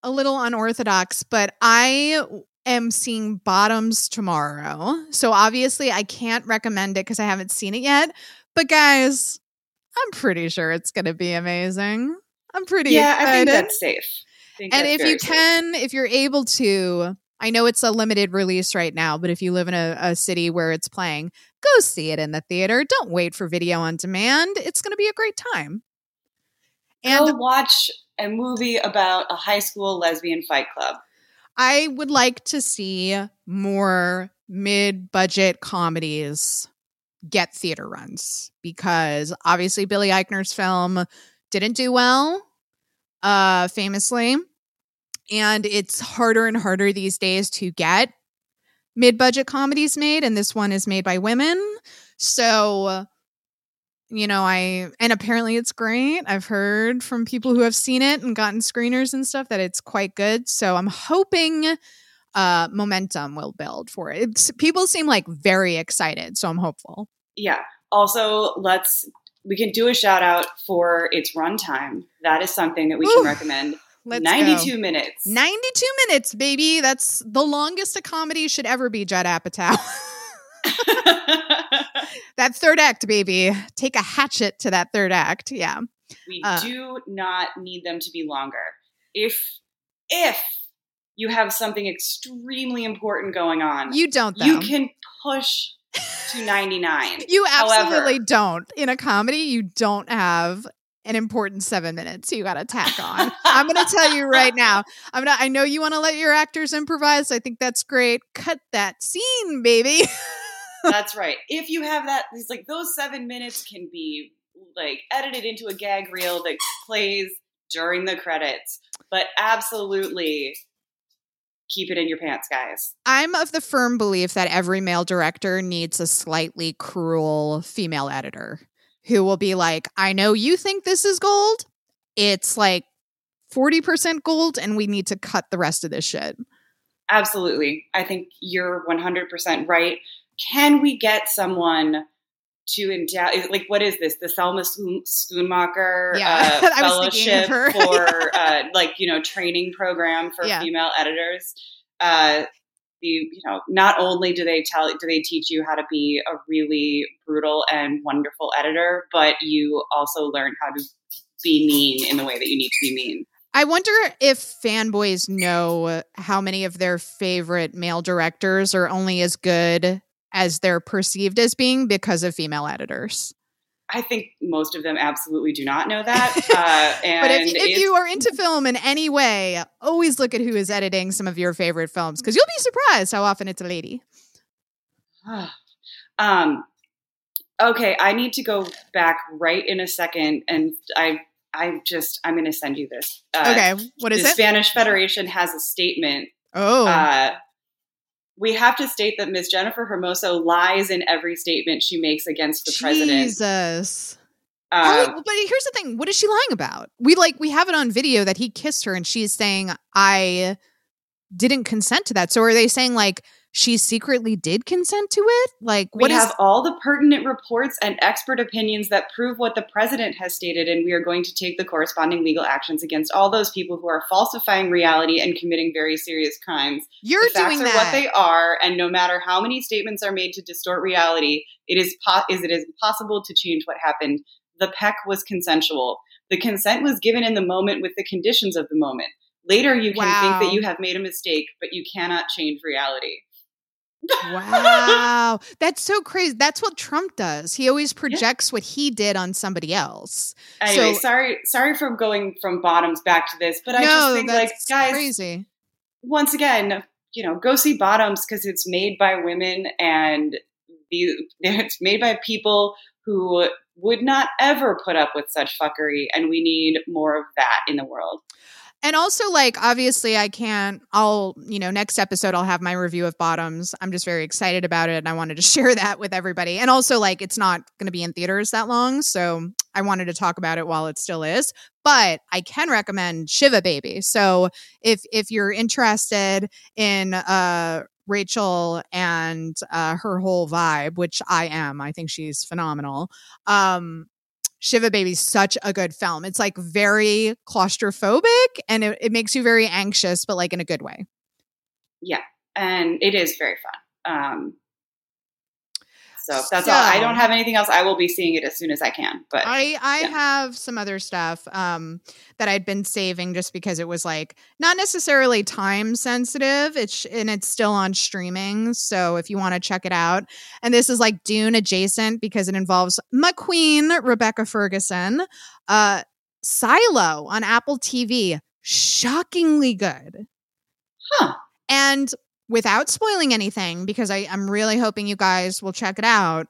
S1: a little unorthodox but i am seeing bottoms tomorrow. So obviously i can't recommend it because i haven't seen it yet. But guys i'm pretty sure it's gonna be amazing. I'm pretty
S2: Yeah, I think
S1: excited.
S2: that's safe. Think
S1: and
S2: that's
S1: if you
S2: safe.
S1: can if you're able to i know it's a limited release right now but if you live in a, a city where it's playing go see it in the theater. Don't wait for video on demand. It's going to be a great time. And
S2: go watch a movie about a high school lesbian fight club.
S1: i would like to see more mid-budget comedies get theater runs because obviously Billy Eichner's film didn't do well uh famously and it's harder and harder these days to get mid-budget comedies made and this one is made by women so you know i and apparently it's great i've heard from people who have seen it and gotten screeners and stuff that it's quite good so i'm hoping uh momentum will build for it it's, people seem like very excited so i'm hopeful
S2: Yeah. Also, let's we can do a shout out for its runtime. That is something that we
S1: Ooh,
S2: can recommend.
S1: Let's
S2: 92
S1: go.
S2: minutes.
S1: 92 minutes baby that's the longest a comedy should ever be judd apatow that third act baby take a hatchet to that third act yeah
S2: we
S1: Uh.
S2: do not need them to be longer. If if you have something extremely important going on,
S1: you don't though
S2: you can push to 99.
S1: You
S2: However-
S1: absolutely don't. In a comedy, you don't have an important seven minutes you got to tack on. I'm going to tell you right now. I'm not. I know you want to let your actors improvise. I think that's great. Cut that scene, baby.
S2: That's right. If you have that, it's like those seven minutes can be like edited into a gag reel that plays during the credits. But absolutely keep it in your pants, guys.
S1: I'm of the firm belief that every male director needs a slightly cruel female editor who will be like, "I know you think this is gold. It's like 40% gold and we need to cut the rest of this shit."
S2: Absolutely. I think you're 100% right. Can we get someone to endow, like, what is this? The Selma Schoon- Schoonmaker
S1: Yeah,
S2: uh,
S1: I was thinking of
S2: fellowship for, uh, like, you know, training program for
S1: Yeah.
S2: female editors. Uh, the, you know, not only do they tell, do they teach you how to be a really brutal and wonderful editor, but you also learn how to be mean in the way that you need to be mean.
S1: I wonder if fanboys know how many of their favorite male directors are only as good as they're perceived as being because of female editors.
S2: I think most of them absolutely do not know that. Uh, and
S1: but if, if you are into film in any way, always look at who is editing some of your favorite films because you'll be surprised how often it's a lady.
S2: um, okay, I need to go back right in a second, and I, I just, I'm going to send you this. Uh,
S1: okay, what is
S2: the
S1: it?
S2: Spanish Federation has a statement.
S1: oh,
S2: Uh, we have to state that Ms. Jennifer Hermoso lies in every statement she makes against the president.
S1: Jesus.
S2: Uh,
S1: but here's the thing: what is she lying about? We like we have it on video that he kissed her, and she's saying I didn't consent to that. So are they saying like she secretly did consent to it? Like
S2: we
S1: what is?
S2: have all the pertinent reports and expert opinions that prove what the president has stated, and we are going to take the corresponding legal actions against all those people who are falsifying reality and committing very serious crimes.
S1: You're
S2: the facts
S1: doing
S2: are
S1: that.
S2: what they are, and no matter how many statements are made to distort reality, it is po- is it is impossible to change what happened. The peck was consensual. The consent was given in the moment with the conditions of the moment. Later, you can
S1: Wow.
S2: think that you have made a mistake, but you cannot change reality.
S1: Wow, that's so crazy. That's what Trump does. He always projects what he did on somebody else.
S2: Anyway,
S1: So-
S2: sorry, sorry for going from bottoms back to this, but I just think like
S1: that's
S2: guys,
S1: crazy.
S2: once again, you know, go see bottoms because it's made by women and the it's made by people who would not ever put up with such fuckery, and we need more of that in the world.
S1: And also, like, obviously, I can't. I'll, you know, next episode, I'll have my review of Bottoms. I'm just very excited about it. And I wanted to share that with everybody. And also, like, it's not going to be in theaters that long. So I wanted to talk about it while it still is. But I can recommend Shiva Baby. So if, if you're interested in, uh, Rachel and uh, her whole vibe, which I am, I think she's phenomenal. Um, Shiva Baby's such a good film. It's like very claustrophobic and it, it makes you very anxious, but like in a good way. Yeah.
S2: And it is very fun. Um, so that's all. I don't have anything else. I will be seeing it as soon as I can. But
S1: I I
S2: yeah.
S1: have some other stuff um that I'd been saving just because it was like not necessarily time sensitive. It's and it's still on streaming, so if you want to check it out. And this is like Dune adjacent because it involves McQueen Rebecca Ferguson, uh Silo on Apple TV, shockingly good.
S2: Huh.
S1: And without spoiling anything, because I, I'm really hoping you guys will check it out,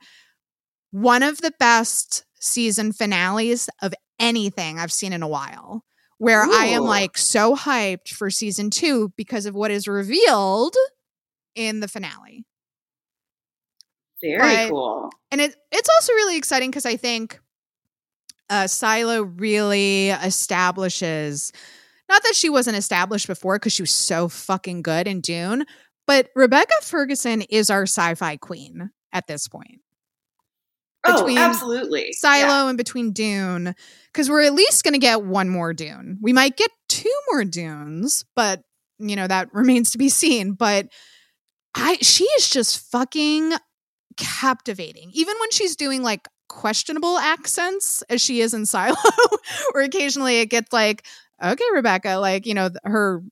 S1: one of the best season finales of anything I've seen in a while. Where I am like so hyped for season two because of what is revealed in the finale.
S2: Very
S1: But-
S2: cool.
S1: And it it's also really exciting because I think uh Silo really establishes not that she wasn't established before because she was so fucking good in Dune, but Rebecca Ferguson is our sci-fi queen at this point. Oh, between
S2: oh, absolutely.
S1: Silo
S2: Yeah.
S1: and between Dune, because we're at least going to get one more Dune. We might get two more Dunes, but you know that remains to be seen. But I, she is just fucking captivating, even when she's doing like questionable accents, as she is in Silo, or occasionally it gets like, okay, Rebecca, like you know her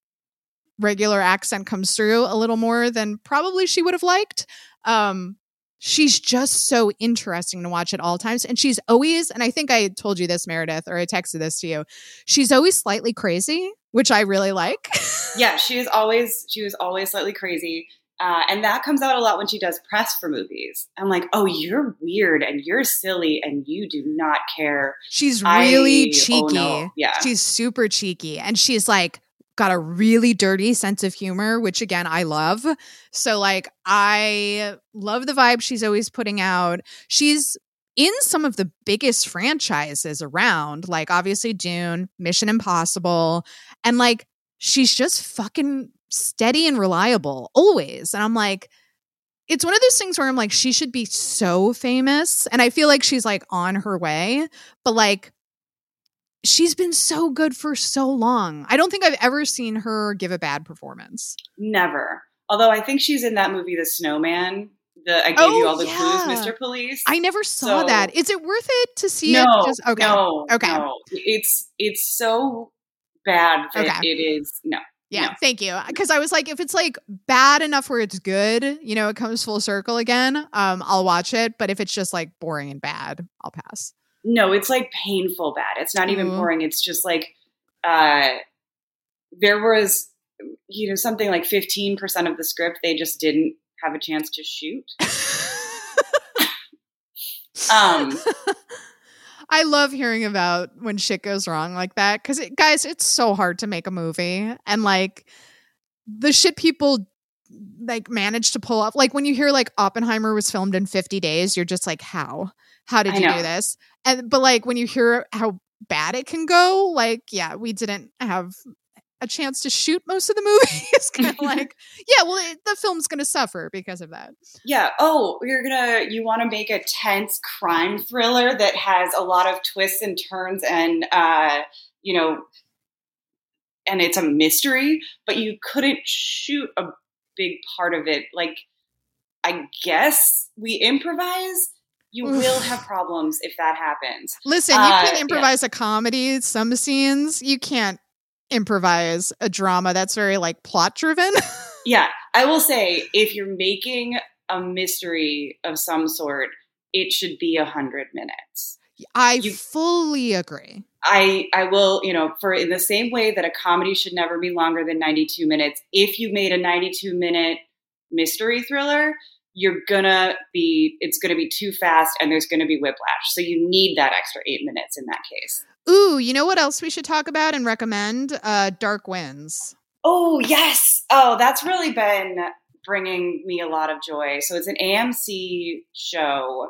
S1: regular accent comes through a little more than probably she would have liked. Um, she's just so interesting to watch at all times. And she's always, and I think I told you this, Meredith, or I texted this to you, she's always slightly crazy, which I really like.
S2: yeah, she is always she was always slightly crazy. Uh, and that comes out a lot when she does press for movies. I'm like, oh, you're weird and you're silly and you do not care.
S1: she's
S2: I-
S1: really
S2: oh,
S1: cheeky.
S2: no. Yeah.
S1: She's super cheeky. And she's like, got a really dirty sense of humor, which again, I love. So, like, I love the vibe she's always putting out. She's in some of the biggest franchises around, like obviously Dune, Mission Impossible, and like she's just fucking steady and reliable always. And I'm like, it's one of those things where I'm like, she should be so famous. And I feel like she's like on her way, but like, she's been so good for so long. I don't think I've ever seen her give a bad performance.
S2: Never. Although I think she's in that movie, The Snowman. The I gave
S1: Oh,
S2: you all the
S1: yeah.
S2: clues, Mr. Police.
S1: I never saw
S2: So-
S1: that. Is it worth it to see
S2: no,
S1: it? Just okay.
S2: no,
S1: Okay.
S2: no. It's it's so bad that
S1: Okay.
S2: it is no.
S1: Yeah,
S2: No.
S1: thank you. Because I was like, if it's like bad enough where it's good, you know, it comes full circle again. Um, I'll watch it. But if it's just like boring and bad, I'll pass.
S2: No, it's like painful bad. It's not even
S1: Ooh.
S2: boring. It's just like uh there was you know something like 15% of the script they just didn't have a chance to shoot. Um
S1: I love hearing about when shit goes wrong like that because, it, guys, it's so hard to make a movie and like the shit people like manage to pull off. Like when you hear like Oppenheimer was filmed in 50 days, you're just like, how? How did
S2: I
S1: you
S2: know.
S1: do this? And but like when you hear how bad it can go, like yeah, we didn't have a chance to shoot most of the movie. it's kind of like yeah, well, it, the film's gonna suffer because of that.
S2: yeah, oh, you're going to you want to make a tense crime thriller that has a lot of twists and turns and uh you know and it's a mystery, but you couldn't shoot a big part of it. Like I guess we improvise. You will have problems if that happens.
S1: Listen, you
S2: Uh,
S1: can
S2: yeah.
S1: improvise a comedy, some scenes. You can't improvise a drama that's very like plot driven.
S2: Yeah, I will say if you're making a mystery of some sort, it should be a hundred minutes.
S1: I
S2: You-
S1: fully agree.
S2: I I will, you know, for in the same way that a comedy should never be longer than 92 minutes, if you made a 92 minute mystery thriller, you're gonna be it's gonna be too fast and there's gonna be whiplash. So you need that extra eight minutes in that case.
S1: Ooh, you know what else we should talk about and recommend? Uh Dark Winds.
S2: Oh, yes. Oh, that's really been bringing me a lot of joy. So it's an AMC show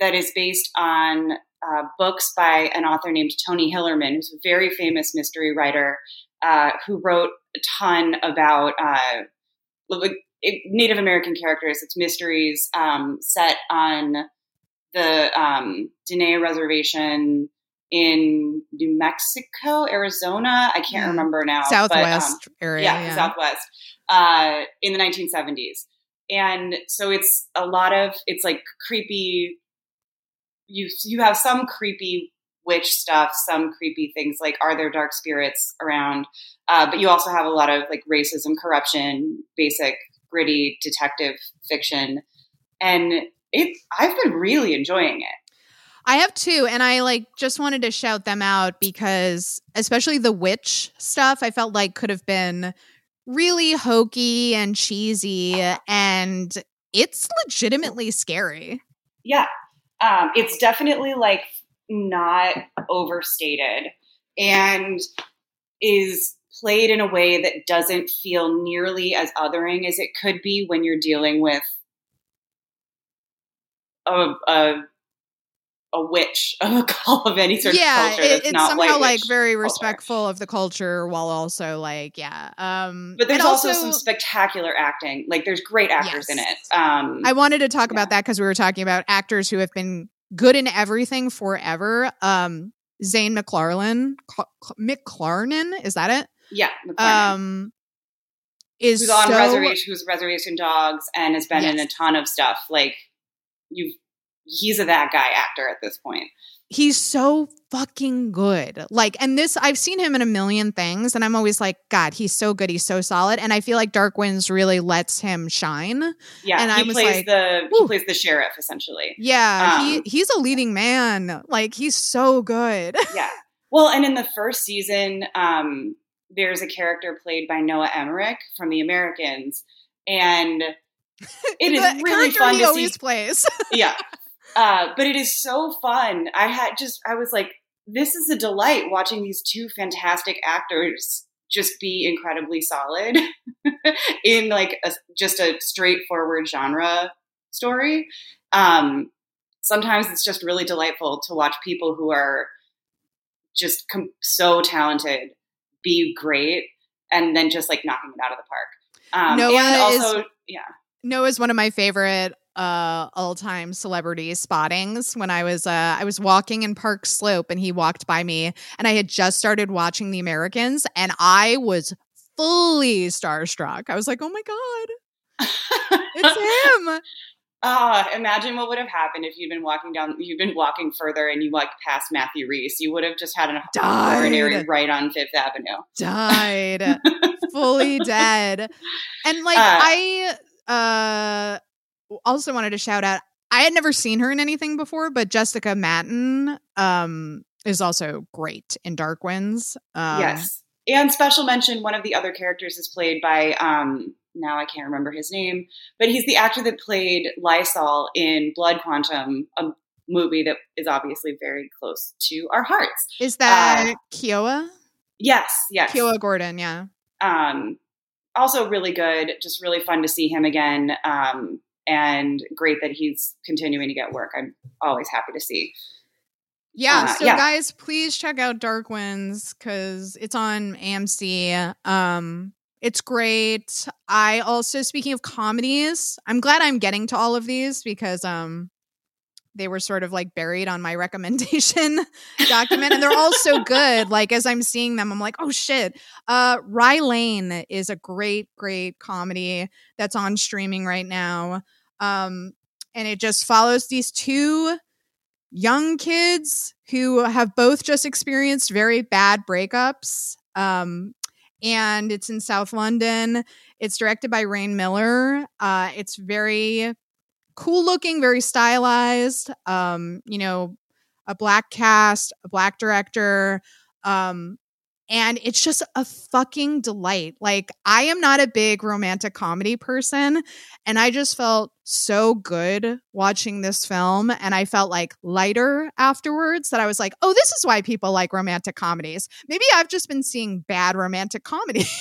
S2: that is based on uh, books by an author named Tony Hillerman, who's a very famous mystery writer uh, who wrote a ton about uh, like, it- Native American characters. It's mysteries um, set on the um, Diné Reservation in New Mexico, Arizona. I can't
S1: Mm.
S2: remember now. but, um,
S1: Southwest area.
S2: yeah,
S1: Yeah.
S2: Southwest, uh, in the 1970s. And so it's a lot of it's like creepy. You you have some creepy witch stuff, some creepy things like are there dark spirits around? Uh, but you also have a lot of like racism, corruption, basic gritty detective fiction, and it I've been really enjoying it.
S1: I have two, and I like just wanted to shout them out because, especially the witch stuff, I felt like could have been really hokey and cheesy, and it's legitimately scary.
S2: Yeah. Um, it's definitely like not overstated and is played in a way that doesn't feel nearly as othering as it could be when you're dealing with a, a a witch of a call of any sort
S1: yeah,
S2: of culture. That's
S1: it's somehow like very
S2: culture.
S1: respectful of the culture while also like yeah. Um,
S2: But there's
S1: and
S2: also, some spectacular acting. Like there's great actors in it. Um,
S1: I wanted to talk
S2: Yeah.
S1: about that because we were talking about actors who have been good in everything forever. Um, Zahn McClarlin, Cl- Cl- is that it?
S2: Yeah, McClarnon.
S1: Um, is
S2: who's on
S1: so
S2: reservation, who's Reservation Dogs, and has been in a ton of stuff. Like you, he's a that guy actor at this point.
S1: he's so fucking good. Like, and this I've seen him in a million things, and I'm always like, God, he's so good, he's so solid, and I feel like Dark Winds really lets him shine.
S2: Yeah,
S1: And
S2: he
S1: I was
S2: plays
S1: like,
S2: the
S1: whew.
S2: he plays the sheriff essentially.
S1: Yeah,
S2: Um,
S1: he he's a leading man. Like, he's so good.
S2: Yeah. Well, and in the first season, um, there's a character played by Noah Emmerich from The Americans, and it is really fun
S1: he
S2: to
S1: always
S2: see.
S1: plays.
S2: Yeah, uh, but it is so fun. I had just I was like, this is a delight watching these two fantastic actors just be incredibly solid in like a, just a straightforward genre story. Um, sometimes it's just really delightful to watch people who are just com- so talented be great and then just like knocking it out of the park. Um,
S1: Noah
S2: and
S1: is-
S2: also, yeah,
S1: Noah's one of my favorite uh all-time celebrity spottings when I was uh I was walking in Park Slope and he walked by me and I had just started watching The Americans and I was fully starstruck. I was like, "Oh my god, it's him."
S2: Ah, imagine what would have happened if you'd been walking down, you've been walking further and you walked past Matthew Rhys. You would have just had an
S1: Died.
S2: coronary right on Fifth Avenue.
S1: Died. fully dead. And like
S2: Uh,
S1: I uh also wanted to shout out I had never seen her in anything before, but Jessica Matten um is also great in Dark Winds. Um,
S2: yes. And special mention, one of the other characters is played by, um, now I can't remember his name, but he's the actor that played Lysol in Blood Quantum, a movie that is obviously very close to our hearts.
S1: Is that Kiowa?
S2: Yes, yes.
S1: Kiowa Gordon, yeah.
S2: um, also really good. Just really fun to see him again. Um, and great that he's continuing to get work. I'm always happy to see.
S1: Yeah,
S2: Uh,
S1: so
S2: yeah.
S1: guys, please check out Dark Winds cuz it's on AMC. Um it's great. I also speaking of comedies, I'm glad I'm getting to all of these because um they were sort of like buried on my recommendation document and they're all so good. Like as I'm seeing them, I'm like, "Oh shit." Uh Rye Lane is a great great comedy that's on streaming right now. Um and it just follows these two young kids who have both just experienced very bad breakups. Um, and it's in South London. It's directed by Raine Miller. Uh, it's very cool looking, very stylized. Um, you know, a black cast, a black director. Um, and it's just a fucking delight. Like, I am not a big romantic comedy person, and I just felt so good watching this film. And I felt like lighter afterwards that I was like, oh, this is why people like romantic comedies. Maybe I've just been seeing bad romantic comedies.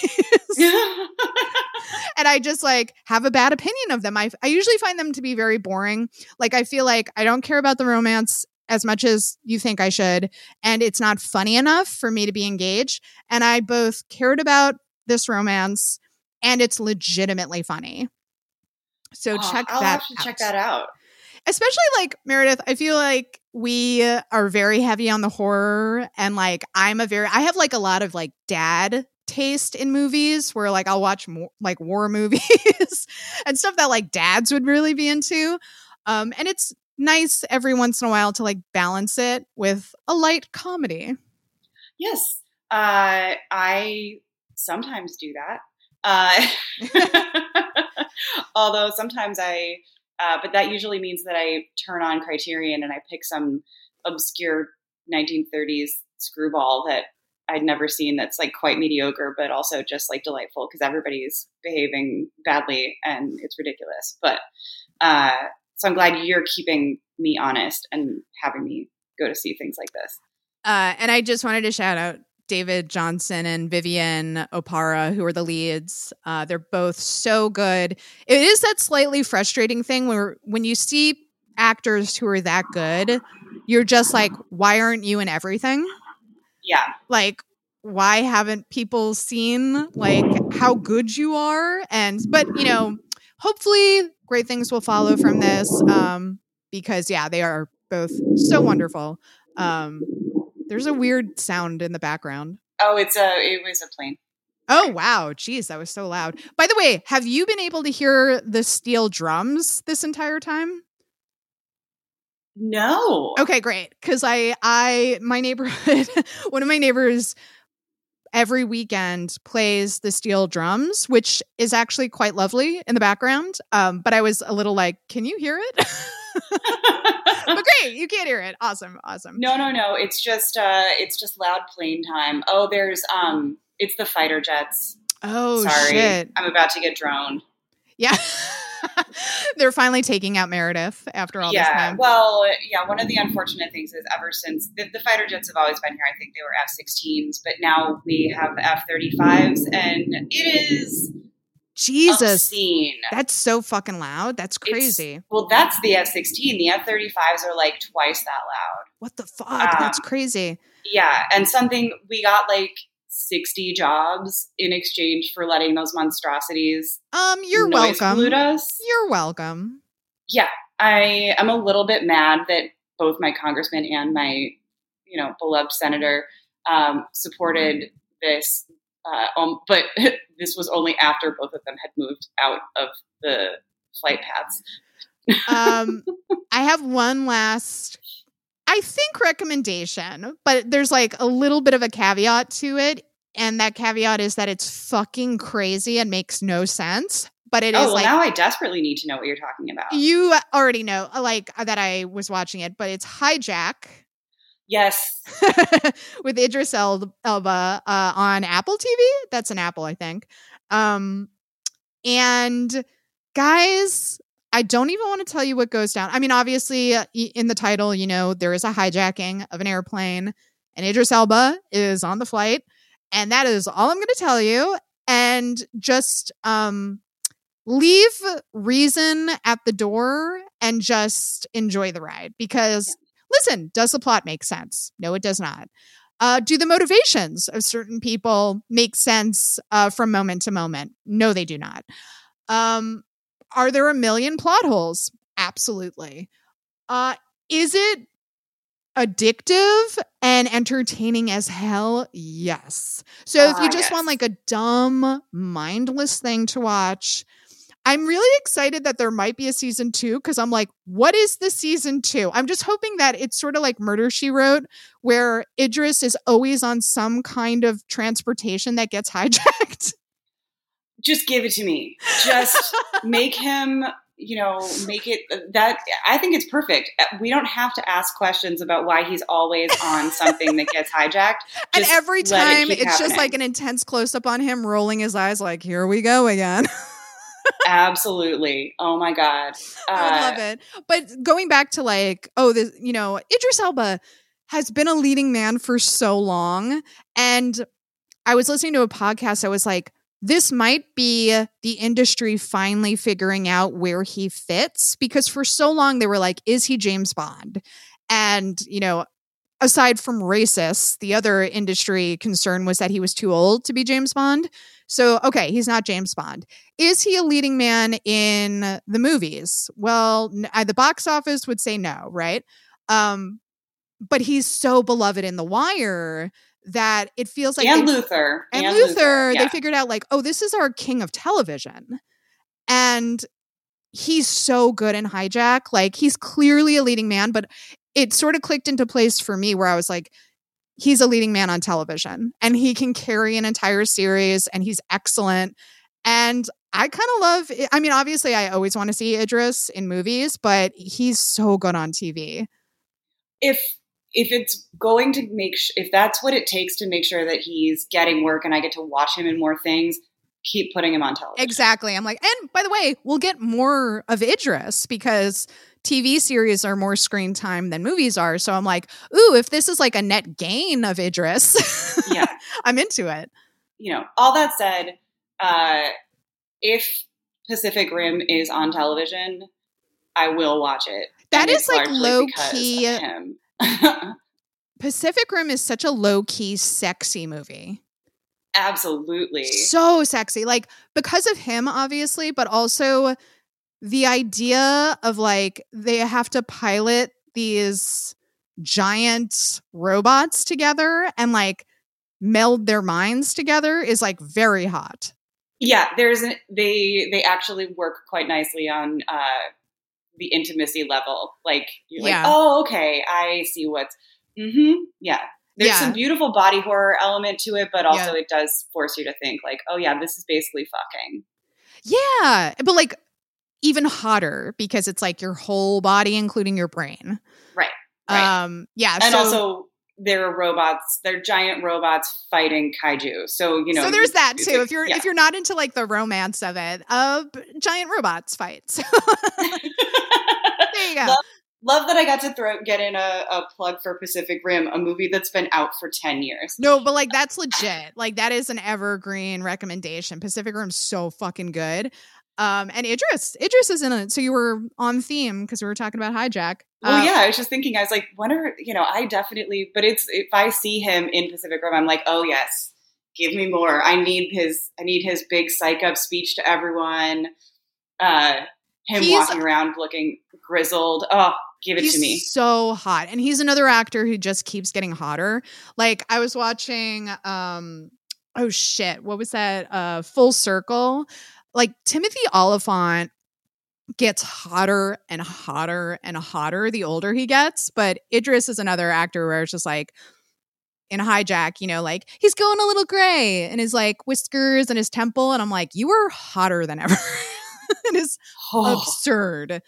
S1: and I just like have a bad opinion of them. I, I usually find them to be very boring. Like, I feel like I don't care about the romance as much as you think I should. And it's not funny enough for me to be engaged. And I both cared about this romance and it's legitimately funny. So
S2: Oh,
S1: check
S2: I'll
S1: that
S2: have to
S1: out.
S2: check that out.
S1: Especially like Meredith, I feel like we are very heavy on the horror and like I'm a very I have like a lot of like dad taste in movies where like I'll watch more like war movies and stuff that like dads would really be into. Um and it's nice every once in a while to like balance it with a light comedy.
S2: Yes, uh, I sometimes do that. Uh, although sometimes I, uh, but that usually means that I turn on Criterion and I pick some obscure 1930s screwball that I'd never seen that's like quite mediocre, but also just like delightful because everybody's behaving badly and it's ridiculous. But uh, so I'm glad you're keeping me honest and having me go to see things like this.
S1: Uh, and I just wanted to shout out David Jonsson and Vivian Oparah, who are the leads. Uh, they're both so good. It is that slightly frustrating thing where when you see actors who are that good, you're just like, why aren't you in everything?
S2: Yeah.
S1: Like, why haven't people seen like how good you are? And but you know, hopefully great things will follow from this. Um, because yeah, they are both so wonderful. Um, there's a weird sound in the background.
S2: Oh, it's a it was a plane.
S1: Oh wow, jeez, that was so loud. By the way, have you been able to hear the steel drums this entire time?
S2: No.
S1: Okay, great. Cuz I I my neighborhood one of my neighbors every weekend plays the steel drums, which is actually quite lovely in the background. Um, but I was a little like, can you hear it? but great, you can't hear it. Awesome, awesome.
S2: No, no, no. It's just uh it's just loud plane time. Oh, there's um it's the fighter jets.
S1: Oh
S2: Sorry.
S1: shit.
S2: I'm about to get droned.
S1: Yeah. They're finally taking out Meredith after all this
S2: yeah.
S1: time.
S2: Well, yeah, one of the unfortunate things is ever since the, the fighter jets have always been here, I think they were F 16s, but now we have the F 35s, and it is
S1: Jesus.
S2: obscene.
S1: That's so fucking loud. That's
S2: It's-
S1: crazy.
S2: well, that's the F 16. The F 35s are like twice that loud.
S1: what the fuck? That's
S2: um,
S1: crazy.
S2: Yeah, and something we got like 60 jobs in exchange for letting those monstrosities
S1: Um, you're welcome.
S2: us.
S1: You're welcome.
S2: Yeah, I am a little bit mad that both my congressman and my, you know, beloved senator um, supported this. Uh, um, but this was only after both of them had moved out of the flight paths.
S1: Um, I have one last, I think, recommendation, but there's like a little bit of a caveat to it. And that caveat is that it's fucking crazy and makes no sense. But it is
S2: oh, well,
S1: like
S2: now I desperately need to know what you're talking about.
S1: you already know, like that I was watching it, but it's Hijack.
S2: yes.
S1: with Idris El- Elba uh, on Apple TV. That's an Apple, I think. Um, and guys, I don't even want to tell you what goes down. I mean, obviously, in the title, you know, there is a hijacking of an airplane, and Idris Elba is on the flight, and that is all I'm going to tell you. And just um, leave reason at the door and just enjoy the ride because listen, does the plot make sense? No, it does not. Uh, do the motivations of certain people make sense uh, from moment to moment? No, they do not. Um, are there a million plot holes? Absolutely. Uh, is it addictive and entertaining as hell? Yes. So if
S2: Ah,
S1: you just want like a dumb, mindless thing to watch, I'm really excited that there might be a season two because I'm like, what is the season two? I'm just hoping that it's sort of like Murder She Wrote, where Idris is always on some kind of transportation that gets hijacked.
S2: Just give it to me. Just make him, you know, make it that I think it's perfect. We don't have to ask questions about why he's always on something that gets hijacked.
S1: and every
S2: it
S1: time
S2: keep
S1: it's just like an intense close up on him rolling his eyes, like, here we go again.
S2: Absolutely. Oh my God.
S1: I
S2: Uh,
S1: love it. But going back to like, oh, this, you know, Idris Elba has been a leading man for so long. And I was listening to a podcast. I was like, this might be the industry finally figuring out where he fits because for so long they were like, is he James Bond? And, you know, aside from racists, the other industry concern was that he was too old to be James Bond. So, okay, he's not James Bond. Is he a leading man in the movies? Well, the box office would say no, right? Um, but he's so beloved in The Wire that it feels like
S2: and
S1: they-
S2: Luther.
S1: and, Luther,
S2: yeah.
S1: they figured out like, oh, this is our king of television. And he's so good in hijack. Like he's clearly a leading man, but it sort of clicked into place for me where I was like, he's a leading man on television and he can carry an entire series and he's excellent. And I kind of love eh, I mean, obviously I always want to see Idris in movies, but he's so good on TV.
S2: if if it's going to make sh- if that's what it takes to make sure that he's getting work and I get to watch him in more things, keep putting him on television.
S1: Exactly. I'm like, and by the way, we'll get more of Idris because TV series are more screen time than movies are. So I'm like, ooh, if this is like a net gain of Idris,
S2: Yeah.
S1: I'm into it.
S2: You know, all that said, uh, if Pacific Rim is on television, I will watch it.
S1: That
S2: And
S1: is like low key. Pacific Rim is such a low key, sexy movie.
S2: Absolutely.
S1: So sexy. Like because of him, obviously, but also the idea of like they have to pilot these giant robots together and like meld their minds together is like very hot.
S2: Yeah, there's an, they they actually work quite nicely on uh, the intimacy level. Like you're
S1: Yeah.
S2: like, oh, okay, I see what's. Mm-hmm. Yeah, there's
S1: Yeah.
S2: some beautiful body horror element to it, but also it does force you to think like, oh yeah, this is basically fucking.
S1: Yeah, but like even hotter because it's like your whole body including your brain.
S2: Right, right.
S1: Um yeah,
S2: and
S1: so
S2: also there are robots. They're giant robots fighting kaiju. So you know.
S1: so there's that too.
S2: like-
S1: if you're
S2: yeah.
S1: if you're not into like the romance of it, uh giant robots fights. there you go.
S2: Love- Love that I got to throw get in a, a plug for Pacific Rim, a movie that's been out for ten years.
S1: No, but like that's legit. Like that is an evergreen recommendation. Pacific Rim's so fucking good. Um, and Idris, Idris is in it. So you were on theme because we were talking about hijack.
S2: Well,
S1: Um,
S2: yeah, I was just thinking, I was like, when are you know, I definitely, but it's if I see him in Pacific Rim, I'm like, oh yes, give me more. I need his, I need his big psych up speech to everyone. Uh, him walking around looking grizzled. Oh, give it to me.
S1: so hot, and he's another actor who just keeps getting hotter. Like I was watching, um, oh shit, what was that? Uh, Full Circle. Like Timothy Olyphant gets hotter and hotter and hotter the older he gets, but Idris is another actor where it's just like in hijack, you know, like he's going a little gray and his like whiskers and his temple, and I'm like, you are hotter than ever. it is
S2: Oh,
S1: absurd.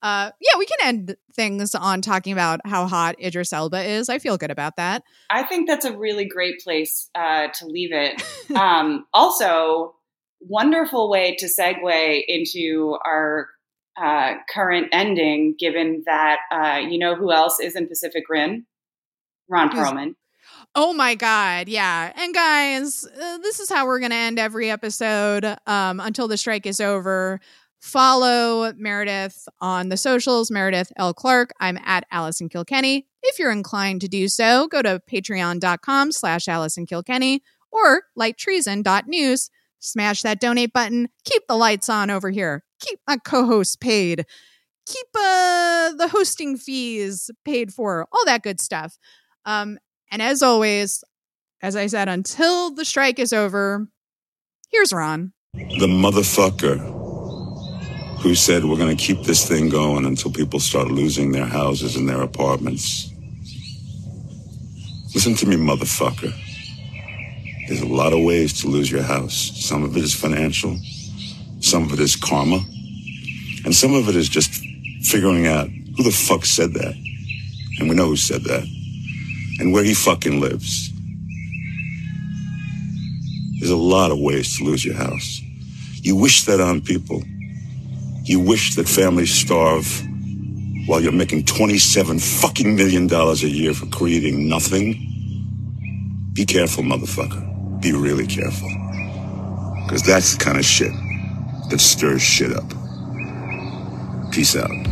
S1: Uh, yeah, we can end things on talking about how hot Idris Elba is. I feel good about that.
S2: I think that's a really great place uh, to leave it. um, also, wonderful way to segue into our uh, current ending, given that uh, you know who else is in Pacific Rim? Ron Perlman.
S1: Oh my god, yeah. And guys, uh, this is how we're going to end every episode um, until the strike is over. Follow Meredith on the socials, Meredith L. Clark. I'm at Allison Kilkenny. If you're inclined to do so, go to patreon.com slash Allison Kilkenny or lighttreason.news. Smash that donate button. Keep the lights on over here. Keep my co-hosts paid. Keep uh, the hosting fees paid for. All that good stuff. Um, and as always, as I said, until the strike is over, here's Ron.
S3: the motherfucker who said we're going to keep this thing going until people start losing their houses and their apartments. Listen to me, motherfucker. There's a lot of ways to lose your house. Some of it is financial, some of it is karma, and some of it is just figuring out who the fuck said that. And we know who said that, and where he fucking lives. There's a lot of ways to lose your house. You wish that on people. You wish that families starve while you're making 27 fucking million dollars a year for creating nothing. Be careful, motherfucker. Be really careful. Because that's the kind of shit that stirs shit up. Peace out.